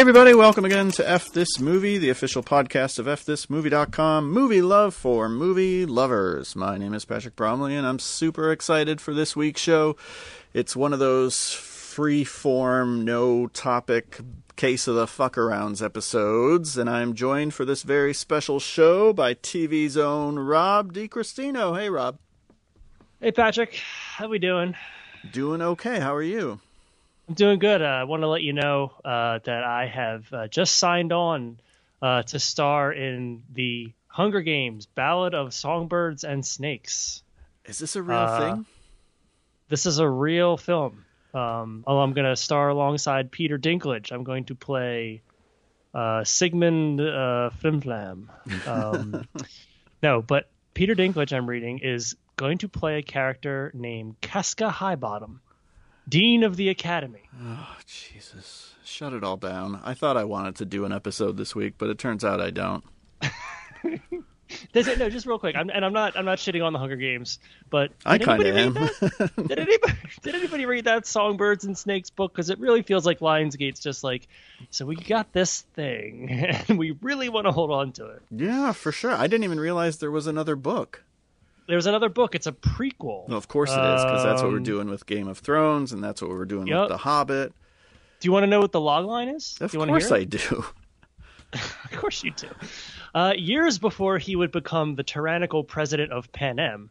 Hey, everybody, welcome again to F This Movie, the official podcast of FThisMovie.com, movie love for movie lovers. My name is Patrick Bromley, and I'm super excited for this week's show. It's one of those free form, no topic, case of the fuck arounds episodes, and I'm joined for this very special show by TV's own Rob DiCristino. Hey, Rob. Hey, Patrick. How we doing? Doing okay. How are you? I'm doing good. Uh, I want to let you know uh, that I have uh, just signed on uh, to star in the Hunger Games Ballad of Songbirds and Snakes. Is this a real Uh, thing? This is a real film. Um, oh, I'm going to star alongside Peter Dinklage. I'm going to play uh, Sigmund uh, Flimflam. Um, no, but Peter Dinklage, I'm reading, is going to play a character named Casca Highbottom, Dean of the Academy. Oh, Jesus. Shut it all down. I thought I wanted to do an episode this week, but it turns out I don't. Does it, no, just real quick. I'm, and I'm not. I'm not shitting on the Hunger Games, but I kind of am. read that? did anybody? Did anybody read that Songbirds and Snakes book? Because it really feels like Lionsgate's just like, so we got this thing, and we really want to hold on to it. yeah, for sure. I didn't even realize there was another book. There's another book. It's a prequel. Well, of course it is, because that's what we're Um, doing with Game of Thrones, and that's what we're doing Yep. with The Hobbit. Do you want to know what the log line is? Of do you want to course hear I do. Of course you do. Uh, years before he would become the tyrannical president of Panem,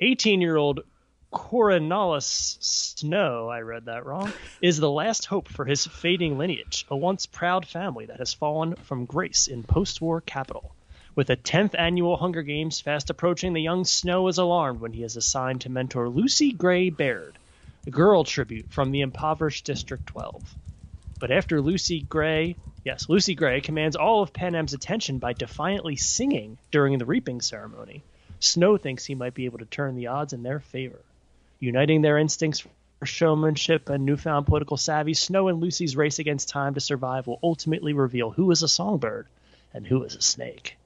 18-year-old Coronalis Snow, I read that wrong, is the last hope for his fading lineage, a once proud family that has fallen from grace in post-war capital. With the 10th annual Hunger Games fast approaching, the young Snow is alarmed when he is assigned to mentor Lucy Gray Baird, a girl tribute from the impoverished District 12. But after Lucy Gray, yes, Lucy Gray commands all of Panem's attention by defiantly singing during the reaping ceremony, Snow thinks he might be able to turn the odds in their favor. Uniting their instincts for showmanship and newfound political savvy, Snow and Lucy's race against time to survive will ultimately reveal who is a songbird and who is a snake.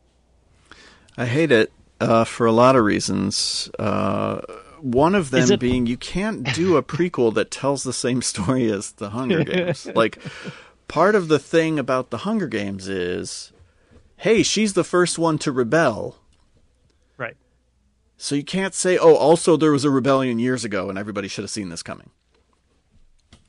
I hate it uh, for a lot of reasons. Uh, one of them it- being you can't do a prequel that tells the same story as The Hunger Games. like, part of the thing about The Hunger Games is hey, she's the first one to rebel. Right. So you can't say, oh, also there was a rebellion years ago and everybody should have seen this coming.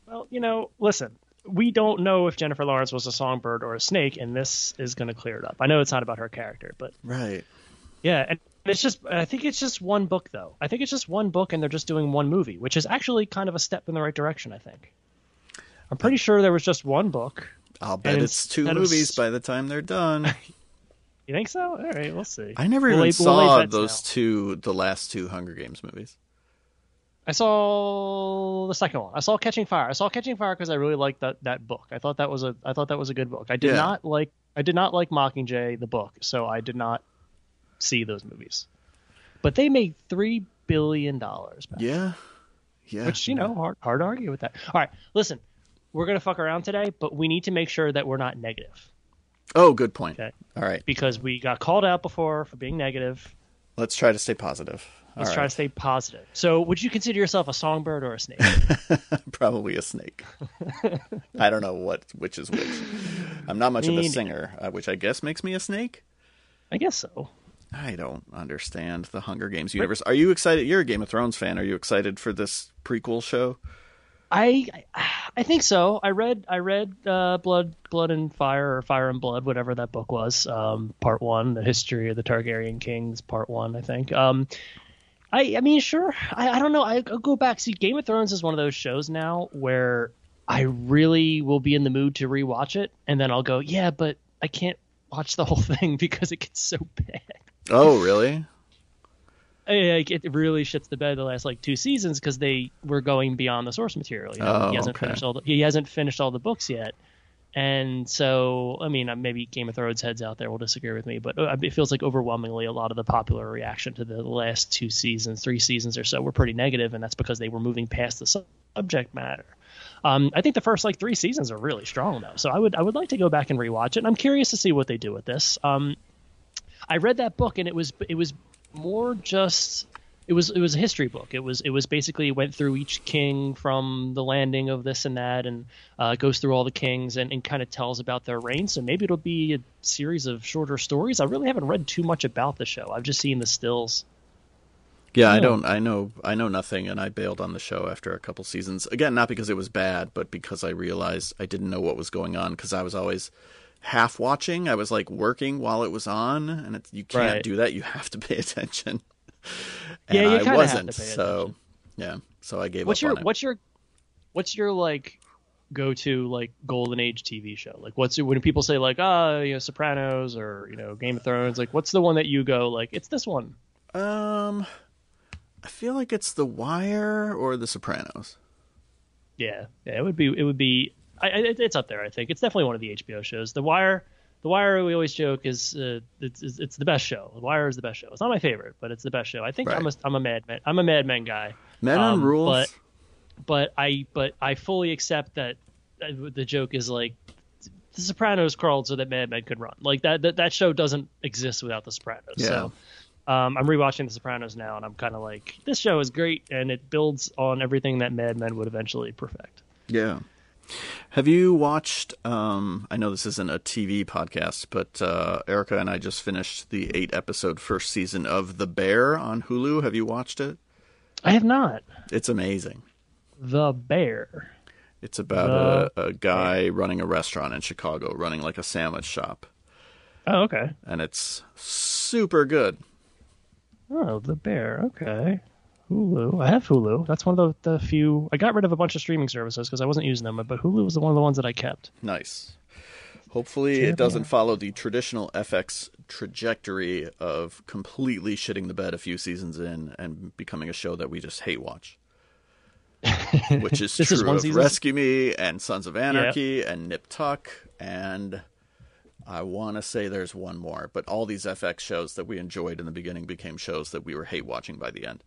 Well, you know, listen, we don't know if Jennifer Lawrence was a songbird or a snake, and this is going to clear it up. I know it's not about her character, but Right. Yeah, and it's just I think it's just one book though. I think it's just one book and they're just doing one movie, which is actually kind of a step in the right direction, I think. I'm pretty sure there was just one book. I'll bet it's two instead of movies by the time they're done. You think so? All right, we'll see. I never We'll even lay- we'll saw those now. two, the last two Hunger Games movies. I saw the second one. I saw Catching Fire. I saw Catching Fire because I really liked that that book. I thought that was a I thought that was a good book. I did Yeah. not like I did not like Mockingjay the book, so I did not see those movies. But they made three billion dollars. Yeah. Yeah. Which you know, hard hard to argue with that. All right, listen, we're gonna fuck around today, but we need to make sure that we're not negative Oh, good point. Okay. All right. because we got called out before for being negative. Let's try to stay positive. Let's All try to stay positive. So, would you consider yourself a songbird or a snake? Probably a snake. I don't know what which is which. I'm not much of a singer, uh, which I guess makes me a snake. I guess so. I don't understand the Hunger Games universe. Are you excited? You're a Game of Thrones fan. Are you excited for this prequel show? I I think so. I read I read uh, Blood Blood and Fire or Fire and Blood, whatever that book was. Um, part one, the history of the Targaryen kings, part one, I think. Um, I I mean, sure. I, I don't know. I, I'll go back. See, Game of Thrones is one of those shows now where I really will be in the mood to rewatch it, and then I'll go, yeah, but I can't watch the whole thing because it gets so bad. Oh, really? I- like it really shits the bed the last like two seasons because they were going beyond the source material. You know, Oh, he hasn't okay. finished all the, he hasn't finished all the books yet, and so I mean uh, maybe Game of Thrones heads out there will disagree with me, but uh, it feels like overwhelmingly a lot of the popular reaction to the last two seasons, three seasons or so, were pretty negative, and that's because they were moving past the subject matter. Um, I think the first like three seasons are really strong though, so I would I would like to go back and rewatch it. And I'm curious to see what they do with this. Um, I read that book and it was it was more just it was it was a history book. It was it was basically went through each king from the landing of this and that, and uh, goes through all the kings and, and kind of tells about their reign. So maybe it'll be a series of shorter stories. I really haven't read too much about the show. I've just seen the stills. Yeah, I don't. I know. I know nothing, and I bailed on the show after a couple seasons. Again, not because it was bad, but because I realized I didn't know what was going on. Because I was always half watching. I was like working while it was on, and it's, you can't Right. do that. You have to pay attention. Yeah, you I wasn't. so yeah, so I gave What's up your it. what's your what's your like go to like golden age TV show? Like what's when people say like ah you know Sopranos or you know Game of Thrones like what's the one that you go like it's this one? Um, I feel like it's The Wire or The Sopranos. Yeah, yeah, it would be it would be I, I, it's up there. I think it's definitely one of the HBO shows. The Wire, The Wire, we always joke is uh, it's, it's it's the best show. The Wire is the best show. It's not my favorite, but it's the best show. I think I'm a Right. I'm a Mad Men I'm a Mad Men guy. Men on Um, Rules. but- but I but I fully accept that uh, the joke is like the Sopranos crawled so that Mad Men could run. Like that that, that show doesn't exist without the Sopranos. Yeah. So um, I'm rewatching the Sopranos now, and I'm kind of like this show is great, and it builds on everything that Mad Men would eventually perfect. Yeah. Have you watched? Um, I know this isn't a TV podcast, but uh, Erica and I just finished the eight episode first season of The Bear on Hulu. Have you watched it? I have not. It's amazing. The Bear. It's about a, a guy running a restaurant in Chicago, running like a sandwich shop, Oh, okay. and it's super good. Oh, The Bear. Okay. Hulu. I have Hulu. That's one of the, the few. I got rid of a bunch of streaming services because I wasn't using them, but Hulu was the one of the ones that I kept. Nice. Hopefully, it doesn't follow the traditional FX trajectory of completely shitting the bed a few seasons in and becoming a show that we just hate watch. Which is true is of season? Rescue Me and Sons of Anarchy and Nip Tuck and I want to say there's one more, but all these FX shows that we enjoyed in the beginning became shows that we were hate watching by the end.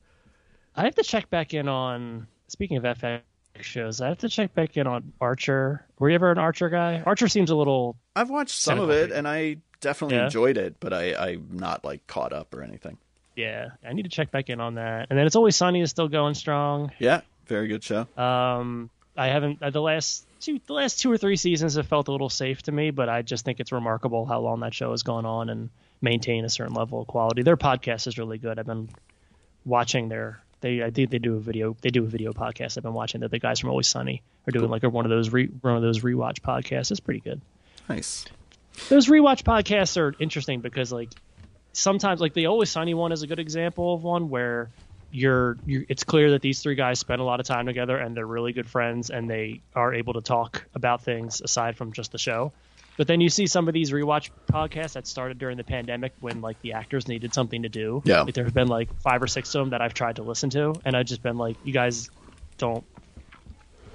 I have to check back in on. Speaking of FX shows, I have to check back in on Archer. Were you ever an Archer guy? Archer seems a little. I've watched some of it and I definitely Yeah? enjoyed it, but I, I'm not like caught up or anything. Yeah, I need to check back in on that. And then it's always sunny is still going strong. Yeah, very good show. Um, I haven't uh, the last two the last two or three seasons have felt a little safe to me, but I just think it's remarkable how long that show has gone on and maintain a certain level of quality. Their podcast is really good. I've been watching their they I think they do a video they do a video podcast. I've been watching that the guys from Always Sunny are doing like a, one of those re, one of those rewatch podcasts. It's pretty good. Nice. Those rewatch podcasts are interesting because like sometimes like the Always Sunny one is a good example of one where you're, you're it's clear that these three guys spend a lot of time together and they're really good friends and they are able to talk about things aside from just the show. But then you see some of these rewatch podcasts that started during the pandemic when like the actors needed something to do. Yeah. Like, there have been like five or six of them that I've tried to listen to and I've just been like, you guys don't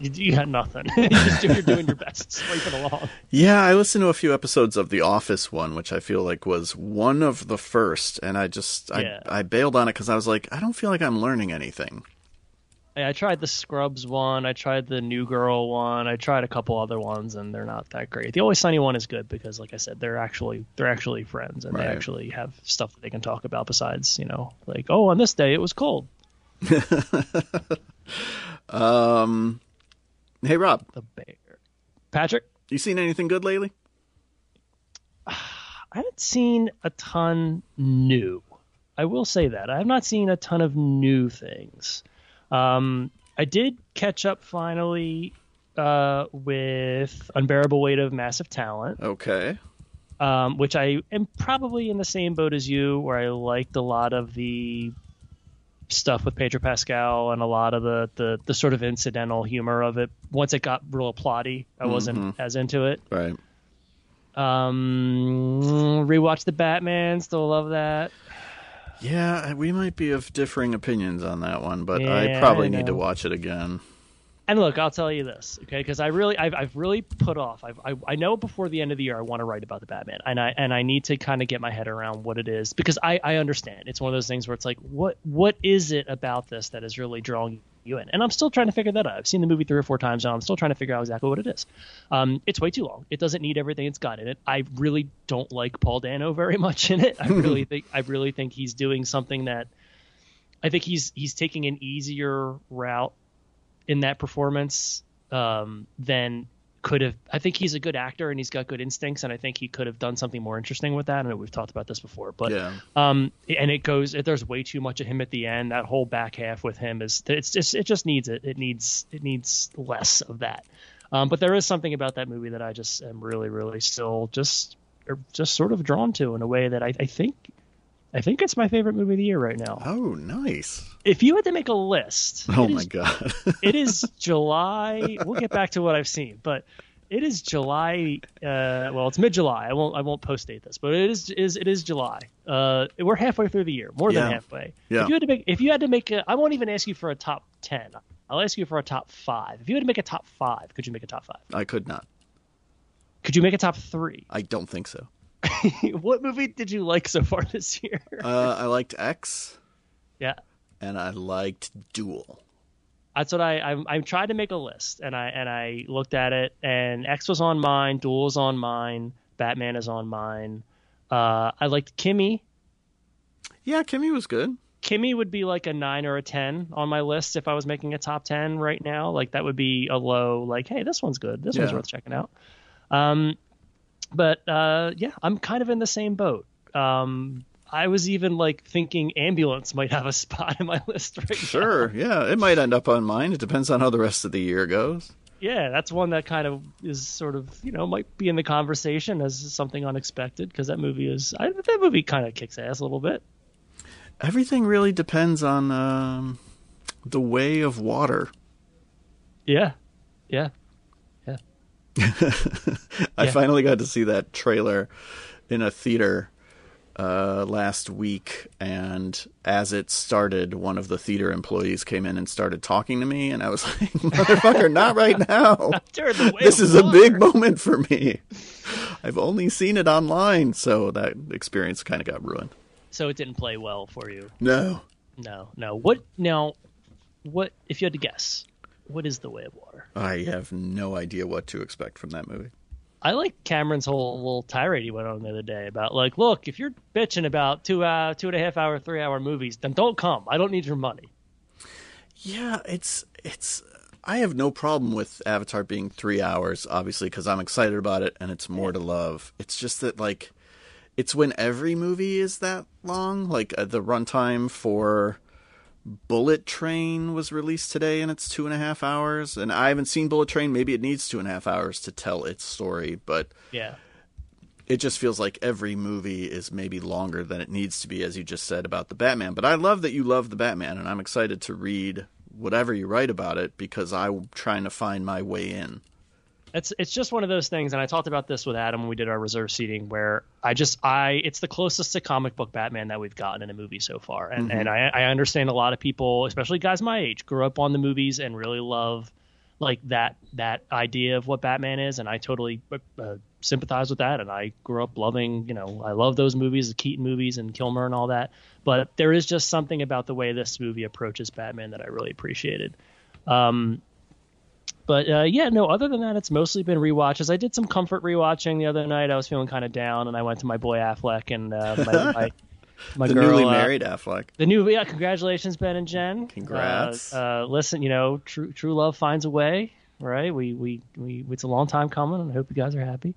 you, you got nothing. you just, you're doing your best. Scraping along. Yeah, I listened to a few episodes of the Office one, which I feel like was one of the first, and I just Yeah. I, I bailed on it because I was like, I don't feel like I'm learning anything. I tried the Scrubs one. I tried the New Girl one. I tried a couple other ones, and they're not that great. The Always Sunny one is good because, like I said, they're actually they're actually friends, and Right. they actually have stuff that they can talk about besides, you know, like oh, on this day it was cold. Um, hey Rob, The bear, Patrick. you seen anything good lately? I haven't seen a ton new. I will say that I have not seen a ton of new things. Um, I did catch up finally uh, with Unbearable Weight of Massive Talent. Okay, um, which I am probably in the same boat as you, where I liked a lot of the stuff with Pedro Pascal and a lot of the, the, the sort of incidental humor of it. Once it got real plotty, I wasn't as into it. right. Um, rewatch the Batman, still love that. Yeah, we might be of differing opinions on that one, but I probably I need to watch it again. And look, I'll tell you this, okay? Because I really, I've, I've really put off. I've, I, I know before the end of the year I want to write about the Batman, and I and I need to kind of get my head around what it is because I, I understand it's one of those things where it's like, what what is it about this that is really drawing you in? And I'm still trying to figure that out. I've seen the movie three or four times now. I'm still trying to figure out exactly what it is. Um, it's way too long. It doesn't need everything it's got in it. I really don't like Paul Dano very much in it. I really think I really think he's doing something that I think he's he's taking an easier route in that performance um, than could have. I think he's a good actor and he's got good instincts, and I think he could have done something more interesting with that. I know we've talked about this before, but Yeah. um, and it goes. There's way too much of him at the end. That whole back half with him is. It's just. It just needs it. It needs. It needs less of that. Um, but there is something about that movie that I just am really, really still just, er, just sort of drawn to in a way that I, I think, I think it's my favorite movie of the year right now. Oh, nice. If you had to make a list, Oh my is- god. it is July. We'll get back to what I've seen, but it is July. Uh, well, it's mid July. I won't. I won't post date this, but it is. Is it is July? Uh, we're halfway through the year, more Yeah. than halfway. Yeah. If you had to make, if you had to make, a, I won't even ask you for a top ten. I'll ask you for a top five. If you had to make a top five, could you make a top five? I could not. Could you make a top three? I don't think so. what movie did you like so far this year? Uh, I liked X yeah. and I liked Dual. That's what I I'm I'm trying to make a list and I and I looked at it and X was on mine, Dual is on mine, Batman is on mine. Uh, I liked Kimi. Yeah, Kimi was good. Kimi would be like a nine or a ten on my list if I was making a top ten right now. Like that would be a low. Like, hey, this one's good. This one's worth checking out. Um, but uh, yeah, I'm kind of in the same boat. Um, I was even like thinking ambulance might have a spot in my list right now. Sure. Yeah, it might end up on mine. It depends on how the rest of the year goes. yeah, that's one that kind of is sort of you know might be in the conversation as something unexpected because that movie is I, that movie kind of kicks ass a little bit. Everything really depends on um, the way of water. Yeah, yeah, I Yeah. finally got to see that trailer in a theater uh, last week, and as it started, one of the theater employees came in and started talking to me, and I was like, "Motherfucker, not right now! This is a big moment for me. I've only seen it online, so that experience kind of got ruined." So it didn't play well for you. No, No, no. What now? What if you had to guess? What is the way of water? I have no idea what to expect from that movie. I like Cameron's whole little tirade he went on the other day about like, look, if you're bitching about two uh, two and a half hour, three hour movies, then don't come. I don't need your money. Yeah, it's it's. I have no problem with Avatar being three hours, obviously, because I'm excited about it and it's more to love. It's just that like, it's when every movie is that long. Like uh, the runtime for Bullet Train was released today, and it's two and a half hours. And I haven't seen Bullet Train. Maybe it needs two and a half hours to tell its story, but Yeah. it just feels like every movie is maybe longer than it needs to be, as you just said about the Batman. But I love that you love the Batman, and I'm excited to read whatever you write about it because I'm trying to find my way in. It's it's just one of those things and i talked about this with adam when we did our reserve seating where i just i it's the closest to comic book batman that we've gotten in a movie so far. And and I, I understand a lot of people especially guys my age grew up on the movies and really love like that that idea of what batman is and i totally uh, sympathize with that and i grew up loving you know i love those movies the keaton movies and kilmer and all that. But there is just something about the way this movie approaches batman that i really appreciated. Um but uh, yeah, no. Other than that, it's mostly been rewatches. I did some comfort rewatching the other night. I was feeling kind of down, and I went to my boy Affleck and uh, my my, my the girl. newly uh, married Affleck. the new yeah, congratulations, Ben and Jen. Congrats. Uh, uh, listen, you know, true true love finds a way, right? We we we it's a long time coming, and I hope you guys are happy.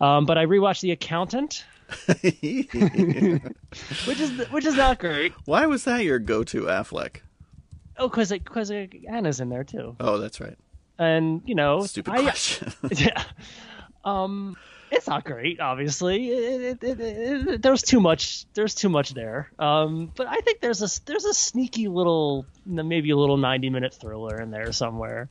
Um, but I rewatched The Accountant, which is which is not great. Why was that your go-to Affleck? Oh, because because Anna's in there too, Oh, that's right. And you know, Stupid I- question. yeah. Um, it's not great, obviously. It, it, it, there's too much. There's too much there. Um, but I think there's a there's a sneaky little, maybe a little 90 minute thriller in there somewhere.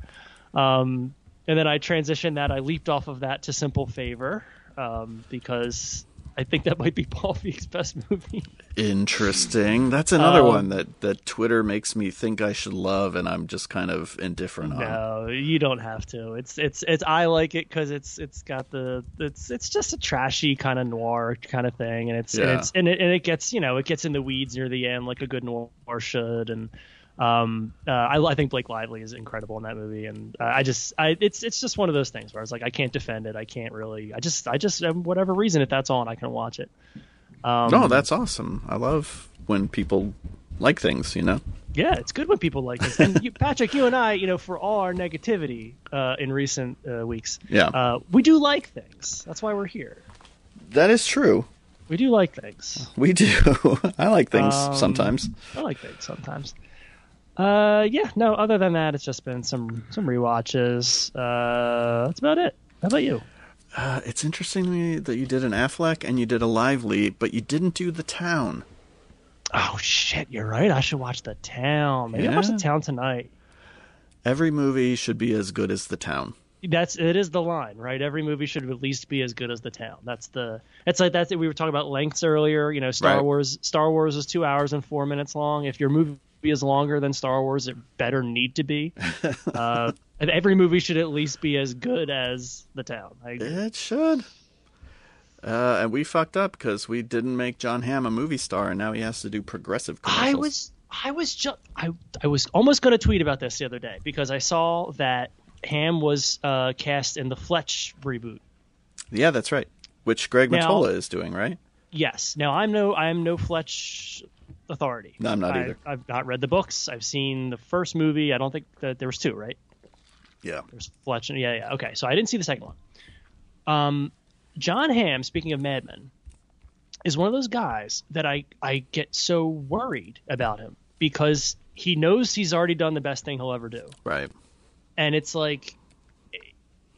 Um, and then I transitioned that. I leaped off of that to Simple Favor um, because I think that might be Paul Feig's best movie. Interesting. That's another Um, one that, that Twitter makes me think I should love, and I'm just kind of indifferent on. No, you don't have to. It's it's it's. I like it because it's it's got the it's it's just a trashy kind of noir kind of thing, and it's and it's and it, and it gets you know it gets in the weeds near the end like a good noir should, and um uh, I I think Blake Lively is incredible in that movie, and uh, I just I it's it's just one of those things where it's like I can't defend it, I can't really, I just I just um, whatever reason if that's on I can watch it. Um, No, that's awesome. I love when people like things, you know. Yeah, it's good when people like this. And you, Patrick, you and I, you know, for all our negativity uh, in recent uh, weeks, Yeah. uh, we do like things. That's why we're here. That is true. We do like things. We do. I like things Um, sometimes. I like things sometimes. Uh, yeah. No. Other than that, it's just been some some rewatches. Uh, that's about it. How about you? Uh, it's interesting to me that you did an Affleck and you did a Lively, but you didn't do the town. Oh shit, you're right. I should watch The Town. Maybe I'll watch The Town tonight. Every movie should be as good as the town. That's it is the line, right? Every movie should at least be as good as The Town. That's the. It's like that's we were talking about lengths earlier. You know, Star Right. Wars. Star Wars is two hours and four minutes long. If your movie is longer than Star Wars, it better need to be. uh, every movie should at least be as good as The Town. I. It should. Uh, and we fucked up because we didn't make John Hamm a movie star, and now he has to do progressive commercials. I was I was just I I was almost going to tweet about this the other day because I saw that Hamm was uh, cast in the Fletch reboot. Yeah, that's right. Which Greg Now- Mottola is doing, right? Yes. Now I'm no I'm no Fletch authority. No, I'm not I, either. I've not read the books. I've seen the first movie. I don't think that there was two, right? Yeah. There's Fletch. and- Yeah, yeah. Okay, so I didn't see the second one. Um, John Hamm, speaking of Mad Men, is one of those guys that I I get so worried about him because he knows he's already done the best thing he'll ever do, Right. and it's like,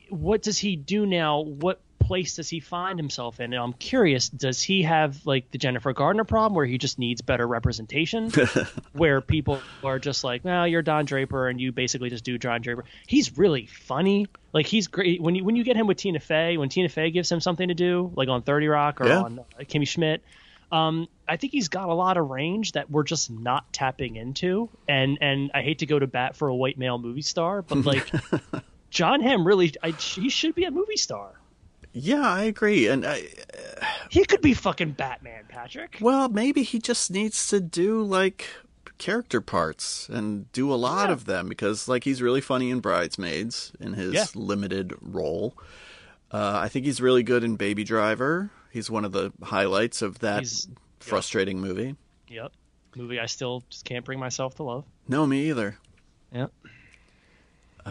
what does he do now? What place does he find himself in? And I'm curious, does he have like the Jennifer Gardner problem where he just needs better representation? where people are just like, well, you're Don Draper and you basically just do Don Draper. He's really funny. Like he's great when you when you get him with Tina Fey, when Tina Fey gives him something to do, like on 30 Rock or Yeah. on uh, Kimmy Schmidt. Um, I think he's got a lot of range that we're just not tapping into, and and I hate to go to bat for a white male movie star, but like John Hamm really, I, he should be a movie star. Yeah, I agree. And I, He could be fucking Batman, Patrick. well, maybe he just needs to do like character parts and do a lot Yeah. of them because like he's really funny in Bridesmaids in his Yeah. limited role. Uh, I think he's really good in Baby Driver. He's one of the highlights of that He's- frustrating movie. Yep, movie I still just can't bring myself to love. No, me either. Yep.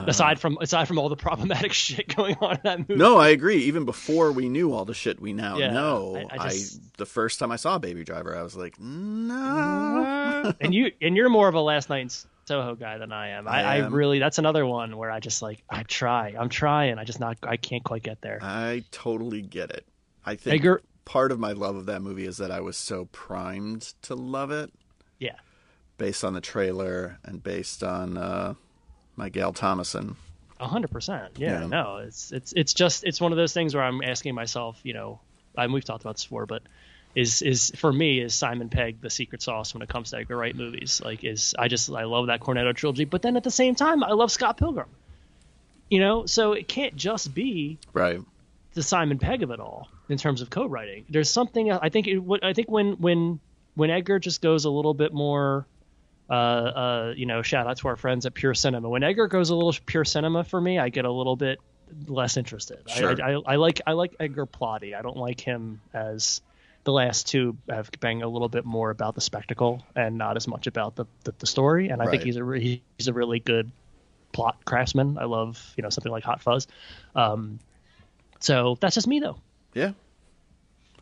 Uh, aside from aside from all the problematic shit going on in that movie. No, I agree. Even before we knew all the shit we now Yeah, know, I- I I, the first time I saw Baby Driver, I was like, no. and you and you're more of a last night in Soho guy than I am. I, I I, am. really that's another one where I just like I try, I'm trying, I just not I can't quite get there. I totally get it. I think Edgar, part of my love of that movie is that I was so primed to love it yeah, based on the trailer and based on uh, my Gail Thomason. a hundred percent. Yeah, no, it's it's it's just it's one of those things where I'm asking myself, you know, I we've talked about this before, but is is for me is Simon Pegg the secret sauce when it comes to Edgar Wright movies? Like, is I just I love that Cornetto trilogy, but then at the same time I love Scott Pilgrim. You know, so it can't just be Right. the Simon Pegg of it all in terms of co-writing. There's something I think it, what I think when when when Edgar just goes a little bit more uh uh you know shout out to our friends at Pure Cinema. When Edgar goes a little Pure Cinema for me, I get a little bit less interested. I- Sure. I, I, I like I like Edgar plotty. I don't like him as the last two have been a little bit more about the spectacle and not as much about the the, the story. And I think he's a re- he's a really good plot craftsman. I love you know something like Hot Fuzz. Um, so that's just me though. Yeah.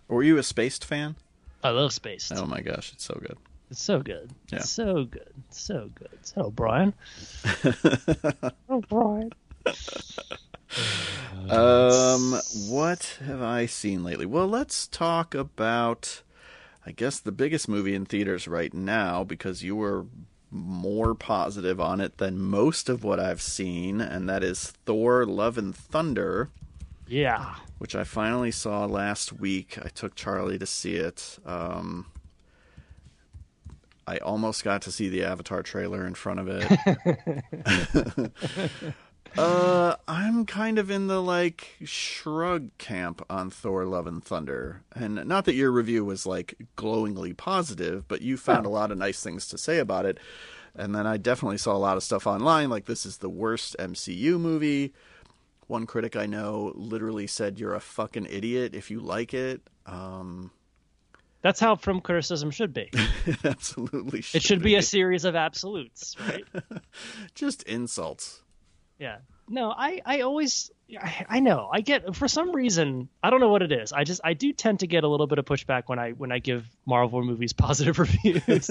Were you a Spaced fan? I love Spaced. Oh my gosh, it's so good. It's so good. Yeah. It's so good. It's so good. So Brian. oh Brian. Um, what have I seen lately? Well, let's talk about, I guess, the biggest movie in theaters right now because you were more positive on it than most of what I've seen, and that is Thor: Love and Thunder, Yeah. which I finally saw last week. I took Charlie to see it. Um, I almost got to see the Avatar trailer in front of it. Uh, I'm kind of in the like shrug camp on Thor: Love and Thunder, and not that your review was like glowingly positive, but you found a lot of nice things to say about it. And then I definitely saw a lot of stuff online, like this is the worst MCU movie. One critic I know literally said, "You're a fucking idiot if you like it." Um, That's how from criticism should be. Absolutely. It should be a series of absolutes, right? Just insults. Yeah. No, I, I always, I, I know, I get for some reason, I don't know what it is. I just, I do tend to get a little bit of pushback when I, when I give Marvel movies positive reviews.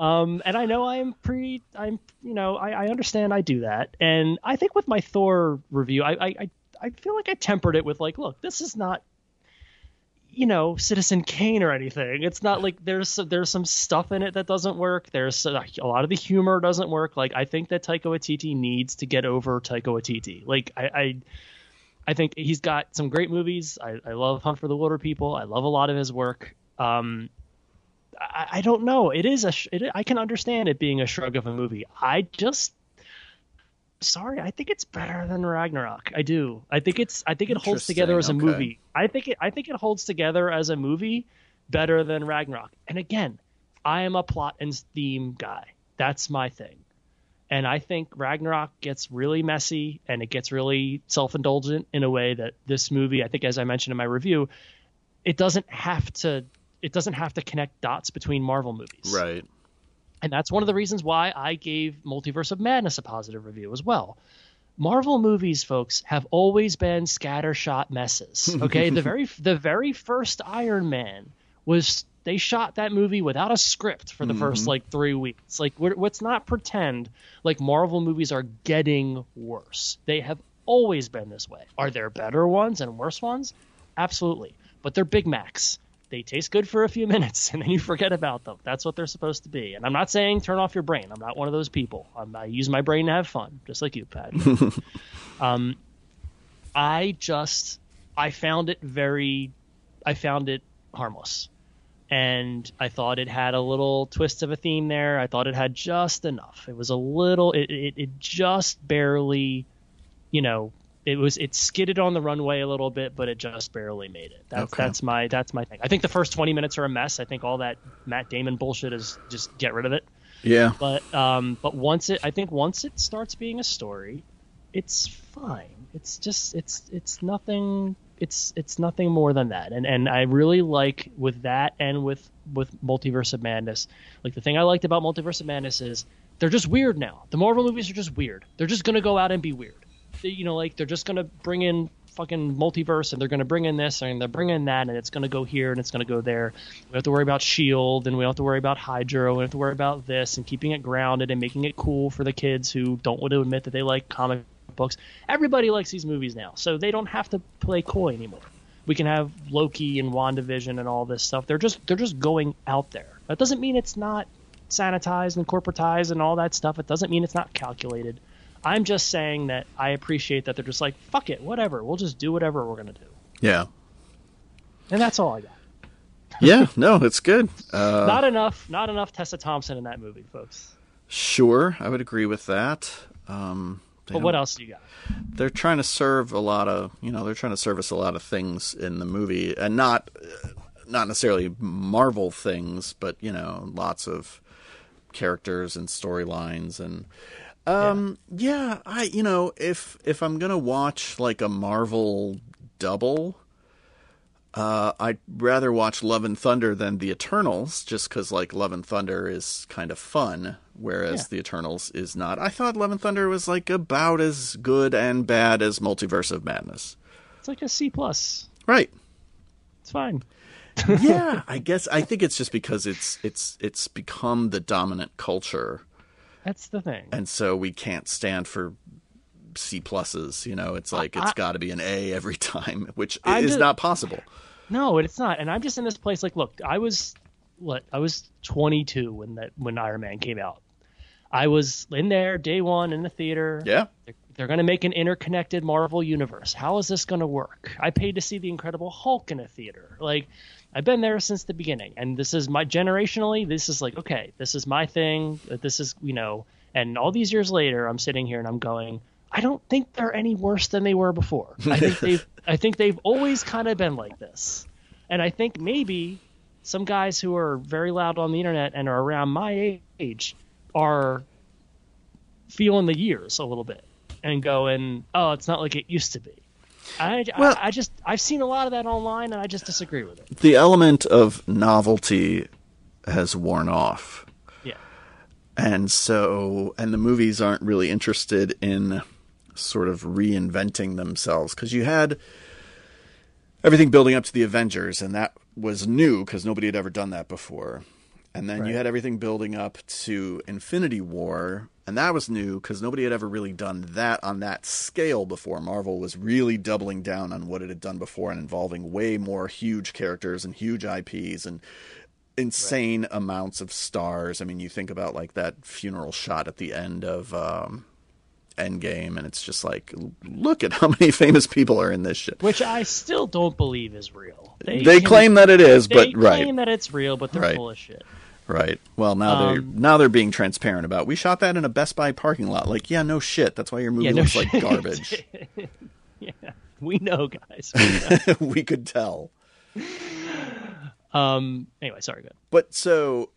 um, and I know I'm pretty, I'm, you know, I, I understand I do that, and I think with my Thor review, I, I I feel like I tempered it with like, look, this is not you know Citizen Kane or anything. It's not like there's there's some stuff in it that doesn't work. There's a, a lot of the humor doesn't work. Like I think that Taika Waititi needs to get over Taika Waititi. Like I I, I think he's got some great movies. I, I love Hunt for the Water Wilderpeople. I love a lot of his work. Um, I, I don't know. It is a it, I can understand it being a shrug of a movie. I just sorry, I think it's better than Ragnarok. I do. I think it's I think it holds together as a okay. movie. I think it I think it holds together as a movie better than Ragnarok. And again, I am a plot and theme guy. That's my thing. And I think Ragnarok gets really messy and it gets really self-indulgent in a way that this movie, I think as I mentioned in my review, it doesn't have to it doesn't have to connect dots between Marvel movies. Right. And that's one of the reasons why I gave Multiverse of Madness a positive review as well. Marvel movies, folks, have always been scattershot messes. Okay, the very the very first Iron Man was they shot that movie without a script for the first mm-hmm. like three weeks. Like, we're, let's not pretend like Marvel movies are getting worse. They have always been this way. Are there better ones and worse ones? Absolutely, but they're Big Macs they taste good for a few minutes and then you forget about them. That's what they're supposed to be. And I'm not saying turn off your brain. I'm not one of those people. I'm, I use my brain to have fun, just like you, Pat. um, I just I found it very, I found it harmless, and I thought it had a little twist of a theme there. I thought it had just enough. It was a little. It it, it just barely, you know, it was it skidded on the runway a little bit, but it just barely made it. That's Okay. that's my that's my thing. I think the first 20 minutes are a mess. I think all that Matt Damon bullshit is just get rid of it. Yeah. But um, but once it, I think once it starts being a story, it's fine. It's just it's it's nothing. It's it's nothing more than that. And and I really like with that and with with Multiverse of Madness. Like the thing I liked about Multiverse of Madness is they're just weird now. The Marvel movies are just weird. They're just gonna go out and be weird. You know, like they're just gonna bring in fucking multiverse and they're gonna bring in this and they're bringing that and it's gonna go here and it's gonna go there. We have to worry about Shield and we have to worry about Hydra. And we have to worry about this and keeping it grounded and making it cool for the kids who don't want to admit that they like comic books. Everybody likes these movies now, so they don't have to play coy anymore. We can have Loki and WandaVision and all this stuff. They're just they're just going out there. That doesn't mean it's not sanitized and corporatized and all that stuff. It doesn't mean it's not calculated. I'm just saying that I appreciate that they're just like, fuck it, whatever. We'll just do whatever we're gonna do. Yeah. And that's all I got. Yeah. No, it's good. Uh, not enough not enough Tessa Thompson in that movie, folks. sure, I would agree with that. Um, But what else do you got? They're trying to serve a lot of, you know, they're trying to service a lot of things in the movie, and not, uh, not necessarily Marvel things, but you know, lots of characters and storylines and. Um. Yeah. I. You know. If if I'm gonna watch like a Marvel double, uh, I'd rather watch Love and Thunder than The Eternals, just because like Love and Thunder is kind of fun, whereas Yeah. The Eternals is not. I thought Love and Thunder was like about as good and bad as Multiverse of Madness. It's like a C plus. Right. It's fine. Yeah. I guess I think it's just because it's it's it's become the dominant culture, That's the thing. and so we can't stand for C pluses. You know, it's like it's got to be an A every time, which I'm is just- not possible. No, it's not. And I'm just in this place like, look, I was what? I was 22 when that when Iron Man came out. I was in there day one in the theater. Yeah. They're, they're going to make an interconnected Marvel universe. How is this going to work? I paid to see the Incredible Hulk in a theater. Like, I've been there since the beginning, and this is my generationally. This is like, okay, this is my thing. This is you know. And all these years later, I'm sitting here and I'm going, I don't think they're any worse than they were before. I think they've I think they've always kind of been like this. And I think maybe some guys who are very loud on the internet and are around my age are feeling the years a little bit and going, "Oh, it's not like it used to be." I, Well- I, I just I've seen a lot of that online, and I just disagree with it. The element of novelty has worn off. Yeah, and so and the movies aren't really interested in sort of reinventing themselves because you had everything building up to the avengers and that was new because nobody had ever done that before and then Right. you had everything building up to infinity war and that was new because nobody had ever really done that on that scale before marvel was really doubling down on what it had done before and involving way more huge characters and huge ips and insane amounts of stars. I mean, you think about like that funeral shot at the end of um, Endgame, and it's just like, look at how many famous people are in this shit. which I still don't believe is real. They can- claim that it is, they but right, claim that it's real, but they're Right. full of shit. Right. Well, now they're Um, now they're being transparent about. We shot that in a Best Buy parking lot. Like, yeah, no shit. That's why your movie Yeah, no looks like shit. garbage. Yeah, we know, guys. we could tell. um. Anyway, sorry. Good. But so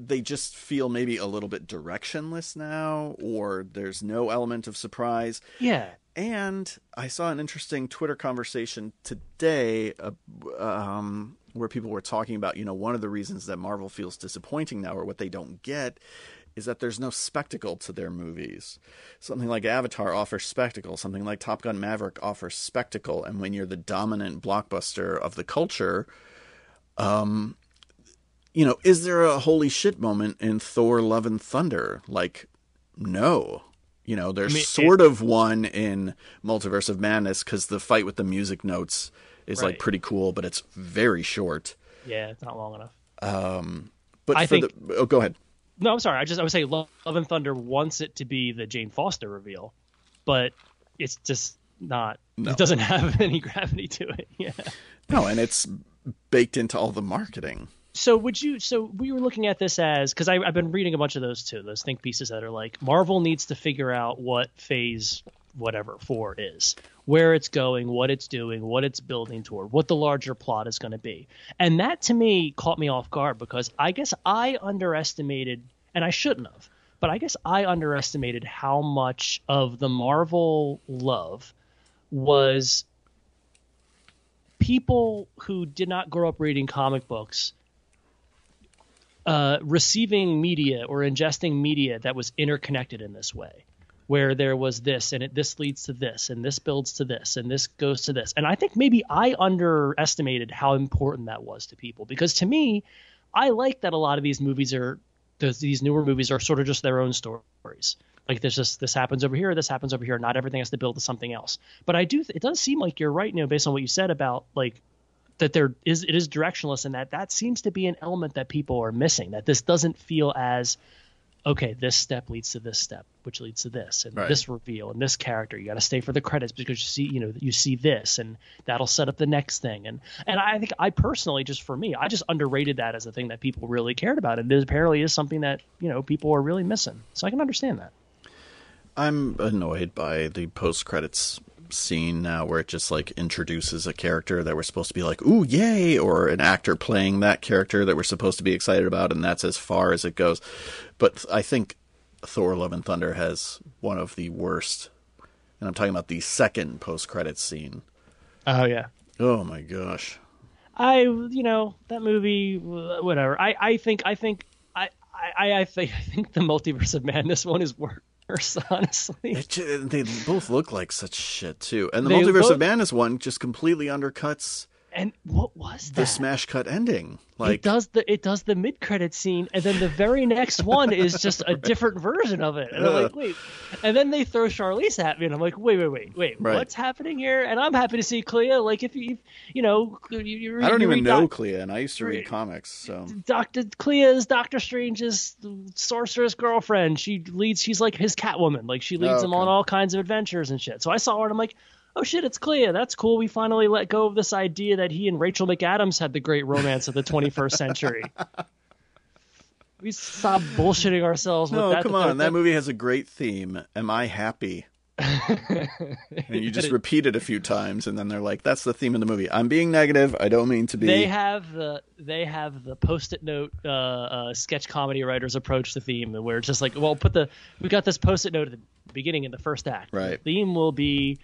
they just feel maybe a little bit directionless now, or there's no element of surprise. Yeah. And I saw an interesting Twitter conversation today uh, um, where people were talking about, you know, one of the reasons that Marvel feels disappointing now, or what they don't get, is that there's no spectacle to their movies. Something like Avatar offers spectacle, something like Top Gun Maverick offers spectacle. And when you're the dominant blockbuster of the culture, um, you know, is there a holy shit moment in Thor Love and Thunder? Like, no. You know, there's I mean, sort of one in Multiverse of Madness because the fight with the music notes is like pretty cool, but it's very short. Yeah, it's not long enough. Um, but I for think- the oh, go ahead. No, I'm sorry. I just I would say Love, Love and Thunder wants it to be the Jane Foster reveal, but it's just not. No. It doesn't have any gravity to it. Yeah. No, and it's baked into all the marketing. So would you? So we were looking at this as because I've been reading a bunch of those too. Those think pieces that are like Marvel needs to figure out what phase whatever four is, where it's going, what it's doing, what it's building toward, what the larger plot is going to be, and that to me caught me off guard because I guess I underestimated, and I shouldn't have, but I guess I underestimated how much of the Marvel love was people who did not grow up reading comic books uh, receiving media or ingesting media that was interconnected in this way, where there was this and it, this leads to this and this builds to this and this goes to this. And I think maybe I underestimated how important that was to people because to me, I like that a lot of these movies are these newer movies are sort of just their own stories. Like there's just this happens over here, this happens over here. Not everything has to build to something else. But I do. It does seem like you're right, you based on what you said about like that there is it is directionless and that that seems to be an element that people are missing that this doesn't feel as okay this step leads to this step which leads to this and Right. this reveal and this character you got to stay for the credits because you see you know you see this and that'll set up the next thing and and i think i personally just for me i just underrated that as a thing that people really cared about and it apparently is something that you know people are really missing so i can understand that I'm annoyed by the post credits scene now where it just like introduces a character that we're supposed to be like, ooh, yay, or an actor playing that character that we're supposed to be excited about, and that's as far as it goes. But I think Thor Love and Thunder has one of the worst, and I'm talking about the second post credits scene. oh yeah Oh my gosh. I, you know, that movie, whatever. I, I think, I think, I, I, I think, I think the Multiverse of Madness one is worse. Honestly, It ju- they both look like such shit too, and the They Multiverse of Madness one just completely undercuts and what was that? the smash cut ending. it Like does the it does the mid credit scene, and then the very next one is just a different version of it. And I'm like, wait. And then they throw Charlize at me, and I'm like, wait, wait, wait, wait, Right. what's happening here? And I'm happy to see Clea. Like, if you, you know, you, you read, I don't even know Doc- Clea, and I used to read Read- comics, so Doctor Clea's Doctor Strange's sorceress girlfriend. She leads. She's like his Catwoman. Like she leads Oh, him on all kinds of adventures and shit. So I saw her and I'm like, oh shit, it's Clea. That's cool. We finally let go of this idea that he and Rachel McAdams had the great romance of the 21st century. we stop bullshitting ourselves with No, that. come that- on. That movie has a great theme. Am I happy? and you just repeat it a few times, and then they're like, "That's the theme of the movie." I'm being negative. I don't mean to be. They have the they have the post-it note uh, uh, sketch comedy writers approach the theme where it's just like well put the we got this post-it note at the beginning in the first act Right. the theme will be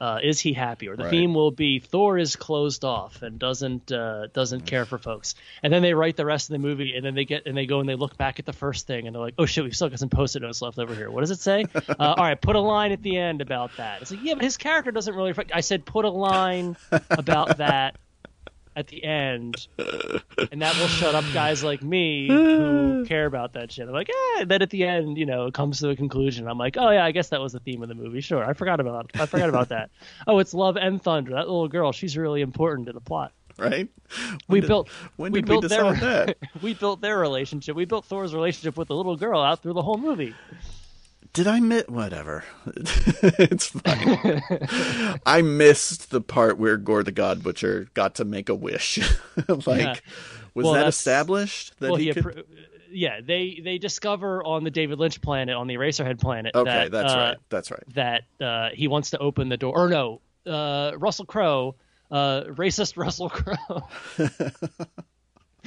Uh, is he happy? Or the Right. theme will be Thor is closed off and doesn't uh, doesn't care for folks. And then they write the rest of the movie, and then they get and they go and they look back at the first thing, and they're like, oh shit, we've still got some post-it notes left over here. What does it say? uh, all right, put a line at the end about that. It's like, yeah, but his character doesn't really. I said put a line about that at the end, and that will shut up guys like me who care about that shit. I'm like, eh. Then at the end, you know, it comes to a conclusion. I'm like, oh yeah, I guess that was the theme of the movie. Sure, I forgot about I forgot about that. Oh, it's love and thunder. That little girl, she's really important to the plot. right? We did- built when did we built their decide that? we built their relationship. We built Thor's relationship with the little girl out through the whole movie. Did I miss whatever? it's fine. I missed the part where Gorr the God Butcher got to make a wish. like, Yeah. was Well, that established that well, he he could? appro- yeah, they they discover on the David Lynch planet, on the Eraserhead planet, okay, that, that's uh, right. That's right. that uh, he wants to open the door. Or no, uh, Russell Crowe, uh, racist Russell Crowe.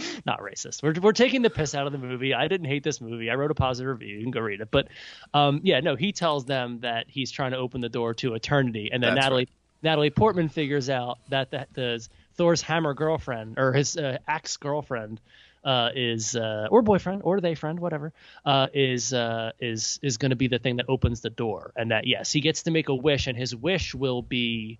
Not racist. We're we're taking the piss out of the movie. I didn't hate this movie. I wrote a positive review. You can go read it. But um, yeah, no, he tells them that he's trying to open the door to eternity, and then That's Natalie right. Natalie Portman figures out that that the Thor's hammer girlfriend or his uh, axe girlfriend uh, is uh, or boyfriend or they friend whatever uh, is uh, is is going to be the thing that opens the door, and that yes, he gets to make a wish, and his wish will be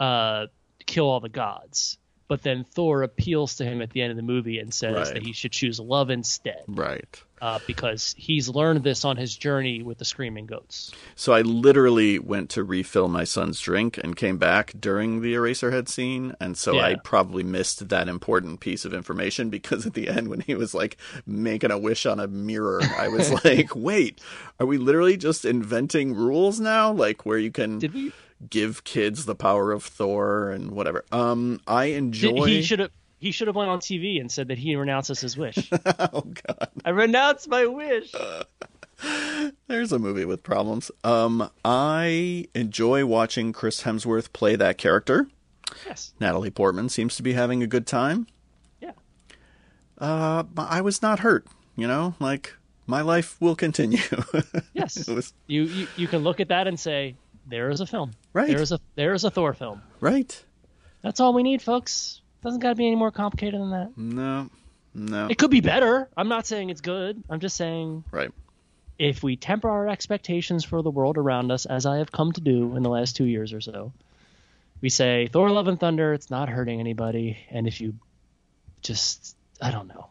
uh, kill all the gods. But then Thor appeals to him at the end of the movie and says Right. that he should choose love instead, Right. uh, because he's learned this on his journey with the screaming goats. So I literally went to refill my son's drink and came back during the Eraserhead scene, and so I probably missed that important piece of information because at the end when he was like making a wish on a mirror, I was like, "Wait, are we literally just inventing rules now? Like where you can Did we? Give kids the power of Thor and whatever?" Um, I enjoy. he should have. He should have went on TV and said that he renounces his wish. oh God. I renounce my wish. There's a movie with problems. Um, I enjoy watching Chris Hemsworth play that character. Yes. Natalie Portman seems to be having a good time. Yeah. Uh, I was not hurt. You know, like my life will continue. Yes. Was- You, you you can look at that and say there is a film. Right. There is a there is a Thor film. right? That's all we need, folks. Doesn't got to be any more complicated than that. No, no. It could be better. I'm not saying it's good. I'm just saying Right. if we temper our expectations for the world around us, as I have come to do in the last two years or so, we say Thor: Love and Thunder. It's not hurting anybody, and if you just, I don't know.